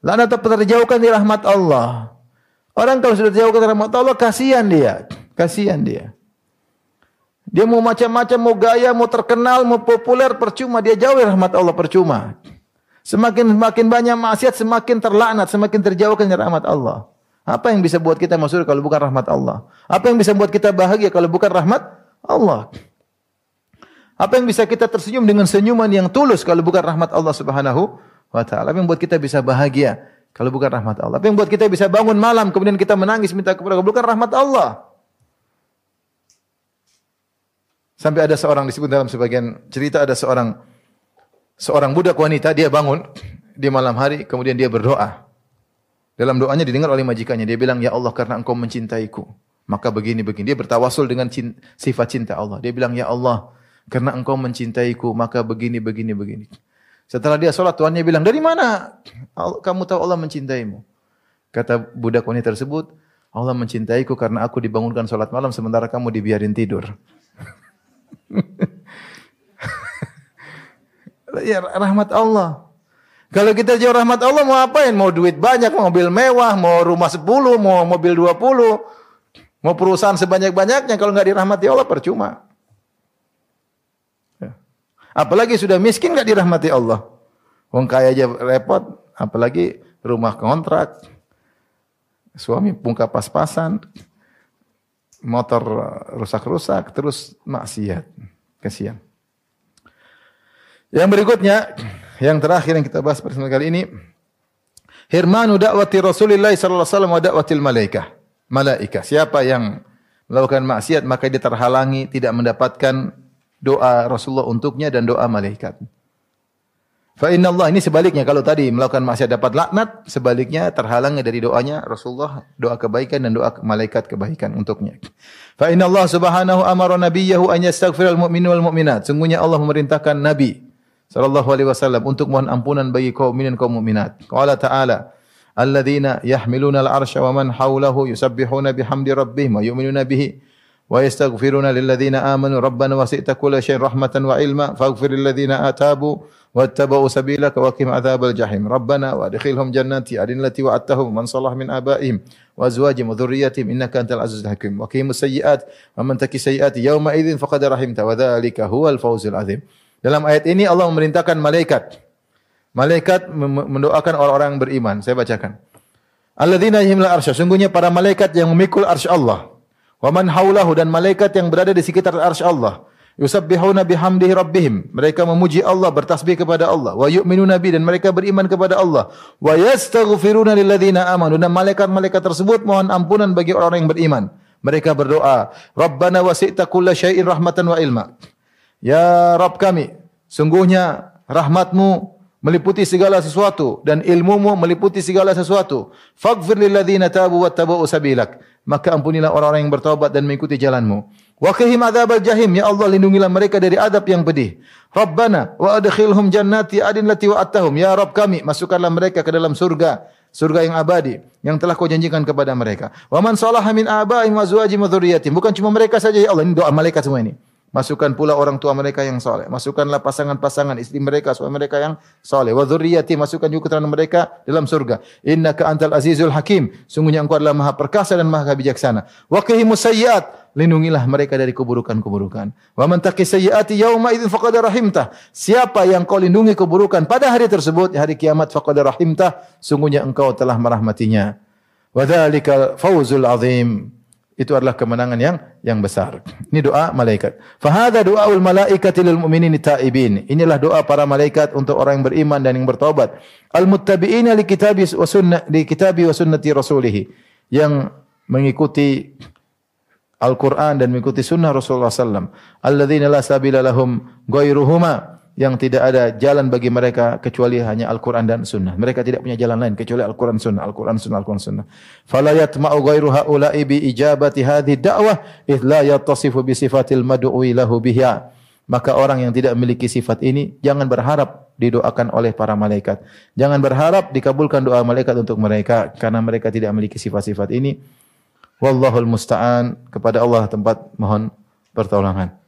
Laknat terjauhkan di rahmat Allah. Orang kalau sudah jauh ke rahmat Allah, kasihan dia. Kasihan dia. Dia mau macam-macam, mau gaya, mau terkenal, mau populer, percuma. Dia jauh dari rahmat Allah, percuma. Semakin semakin banyak maksiat, semakin terlaknat, semakin terjauhkan dari rahmat Allah. Apa yang bisa buat kita masuk kalau bukan rahmat Allah? Apa yang bisa buat kita bahagia kalau bukan rahmat Allah? Apa yang bisa kita tersenyum dengan senyuman yang tulus kalau bukan rahmat Allah Subhanahu wa taala? Apa yang buat kita bisa bahagia kalau bukan rahmat Allah. Apa yang buat kita bisa bangun malam kemudian kita menangis minta kepada Allah bukan rahmat Allah. Sampai ada seorang disebut dalam sebagian cerita ada seorang seorang budak wanita dia bangun di malam hari kemudian dia berdoa. Dalam doanya didengar oleh majikannya. Dia bilang, Ya Allah karena engkau mencintaiku. Maka begini-begini. Dia bertawasul dengan cinta, sifat cinta Allah. Dia bilang, Ya Allah karena engkau mencintaiku. Maka begini-begini begini. Setelah dia sholat, tuannya bilang, dari mana kamu tahu Allah mencintaimu? Kata budak wanita tersebut, Allah mencintaiku karena aku dibangunkan sholat malam sementara kamu dibiarin tidur. ya rahmat Allah. Kalau kita jauh rahmat Allah mau apain? Mau duit banyak, mau mobil mewah, mau rumah 10, mau mobil 20, mau perusahaan sebanyak-banyaknya. Kalau nggak dirahmati Allah percuma. Apalagi sudah miskin nggak dirahmati Allah. Wong kaya aja repot, apalagi rumah kontrak, suami pungka pas-pasan, motor rusak-rusak, terus maksiat. Kasihan. Yang berikutnya, yang terakhir yang kita bahas pada kali ini, hirmanu dakwati Rasulullah sallallahu alaihi wasallam wa dakwatil malaikah. Malaika. Siapa yang melakukan maksiat maka dia terhalangi tidak mendapatkan doa Rasulullah untuknya dan doa malaikat. Fa inna Allah ini sebaliknya kalau tadi melakukan maksiat dapat laknat, sebaliknya terhalangi dari doanya Rasulullah doa kebaikan dan doa malaikat kebaikan untuknya. Fa inna Allah subhanahu amara nabiyahu an yastaghfiral mu'minu wal mu'minat. Sungguhnya Allah memerintahkan nabi sallallahu alaihi wasallam untuk mohon ampunan bagi kaum mukminin kaum mukminat. Qala ta'ala alladzina yahmiluna al-arsya wa man hawlahu yusabbihuna bihamdi rabbihim wa yu'minuna bihi wa yastaghfiruna lilladzina amanu rabbana wasi'ta kulla syai'in rahmatan wa ilma faghfir lilladzina atabu wattaba'u sabilaka wa qim adzabal jahim rabbana wa adkhilhum jannati adin lati wa'adtahum man salah min abaihim wa azwajihim wa dhurriyyatihim innaka antal azizul hakim wa qimus sayyi'at wa man taki dalam ayat ini Allah memerintahkan malaikat. Malaikat mendoakan orang-orang beriman. Saya bacakan. Alladzina yahmilul arsy. Sungguhnya para malaikat yang memikul arsy Allah. Wa man haulahu dan malaikat yang berada di sekitar arsy Allah. Yusabbihuna bihamdihi rabbihim. Mereka memuji Allah, bertasbih kepada Allah. Wa yu'minuna bi dan mereka beriman kepada Allah. Wa yastaghfiruna lilladzina amanu dan malaikat-malaikat tersebut mohon ampunan bagi orang-orang yang beriman. Mereka berdoa, Rabbana wasi'ta kulla syai'in rahmatan wa ilma. Ya Rabb kami, sungguhnya rahmatmu meliputi segala sesuatu dan ilmumu meliputi segala sesuatu. Faghfir lilladzina tabu wattaba'u sabilak. Maka ampunilah orang-orang yang bertobat dan mengikuti jalanmu. Wa qihim adzabal jahim. Ya Allah lindungilah mereka dari adab yang pedih. Rabbana wa adkhilhum jannati adin lati wa'attahum. Ya Rabb kami, masukkanlah mereka ke dalam surga surga yang abadi yang telah kau janjikan kepada mereka. Wa man salaha min abaihim wa azwajihim wa dzurriyyatihim. Bukan cuma mereka saja ya Allah, ini doa malaikat semua ini. Masukkan pula orang tua mereka yang soleh. Masukkanlah pasangan-pasangan istri mereka, suami mereka yang soleh. Wa dzurriyyati masukkan juga keturunan mereka dalam surga. Innaka antal azizul hakim. Sungguhnya engkau adalah maha perkasa dan maha bijaksana. Wa qihimus sayyiat. Lindungilah mereka dari keburukan-keburukan. Wa man taqi sayyiati yauma idzin faqad rahimtah. Siapa yang kau lindungi keburukan pada hari tersebut, hari kiamat faqad rahimtah, sungguhnya engkau telah merahmatinya. Wa dzalikal fawzul azim. Itu adalah kemenangan yang yang besar. Ini doa malaikat. Fahada doaul malaikati lil mu'minin taibin. Inilah doa para malaikat untuk orang yang beriman dan yang bertobat. Al muttabi'ina li kitabi wa sunnah li kitabi wa sunnati rasulih. Yang mengikuti Al-Quran dan mengikuti sunnah Rasulullah SAW. Alladzina la sabila lahum ghairuhuma yang tidak ada jalan bagi mereka kecuali hanya Al-Quran dan Sunnah. Mereka tidak punya jalan lain kecuali Al-Quran Sunnah, Al-Quran Sunnah, Al-Quran Sunnah. Fala yatma'u ghairu bi ijabati hadhihi da'wah id la yattasifu bi. Maka orang yang tidak memiliki sifat ini jangan berharap didoakan oleh para malaikat. Jangan berharap dikabulkan doa malaikat untuk mereka karena mereka tidak memiliki sifat-sifat ini. Wallahul musta'an kepada Allah tempat mohon pertolongan.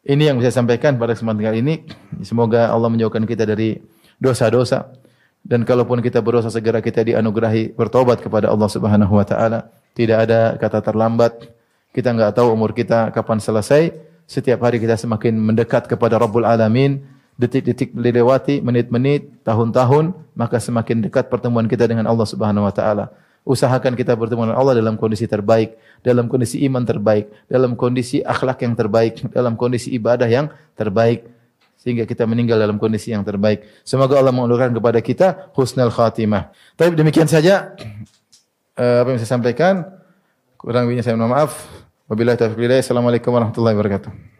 Ini yang bisa saya sampaikan pada kesempatan kali ini. Semoga Allah menjauhkan kita dari dosa-dosa dan kalaupun kita berdosa segera kita dianugerahi bertobat kepada Allah Subhanahu wa taala. Tidak ada kata terlambat. Kita enggak tahu umur kita kapan selesai. Setiap hari kita semakin mendekat kepada Rabbul Alamin. Detik-detik dilewati, menit-menit, tahun-tahun, maka semakin dekat pertemuan kita dengan Allah Subhanahu wa taala. Usahakan kita bertemu dengan Allah dalam kondisi terbaik, dalam kondisi iman terbaik, dalam kondisi akhlak yang terbaik, dalam kondisi ibadah yang terbaik sehingga kita meninggal dalam kondisi yang terbaik. Semoga Allah mengulurkan kepada kita husnul khatimah. Tapi demikian saja uh, apa yang saya sampaikan. Kurang lebihnya saya mohon maaf. Wabillahi taufiq Assalamualaikum warahmatullahi wabarakatuh.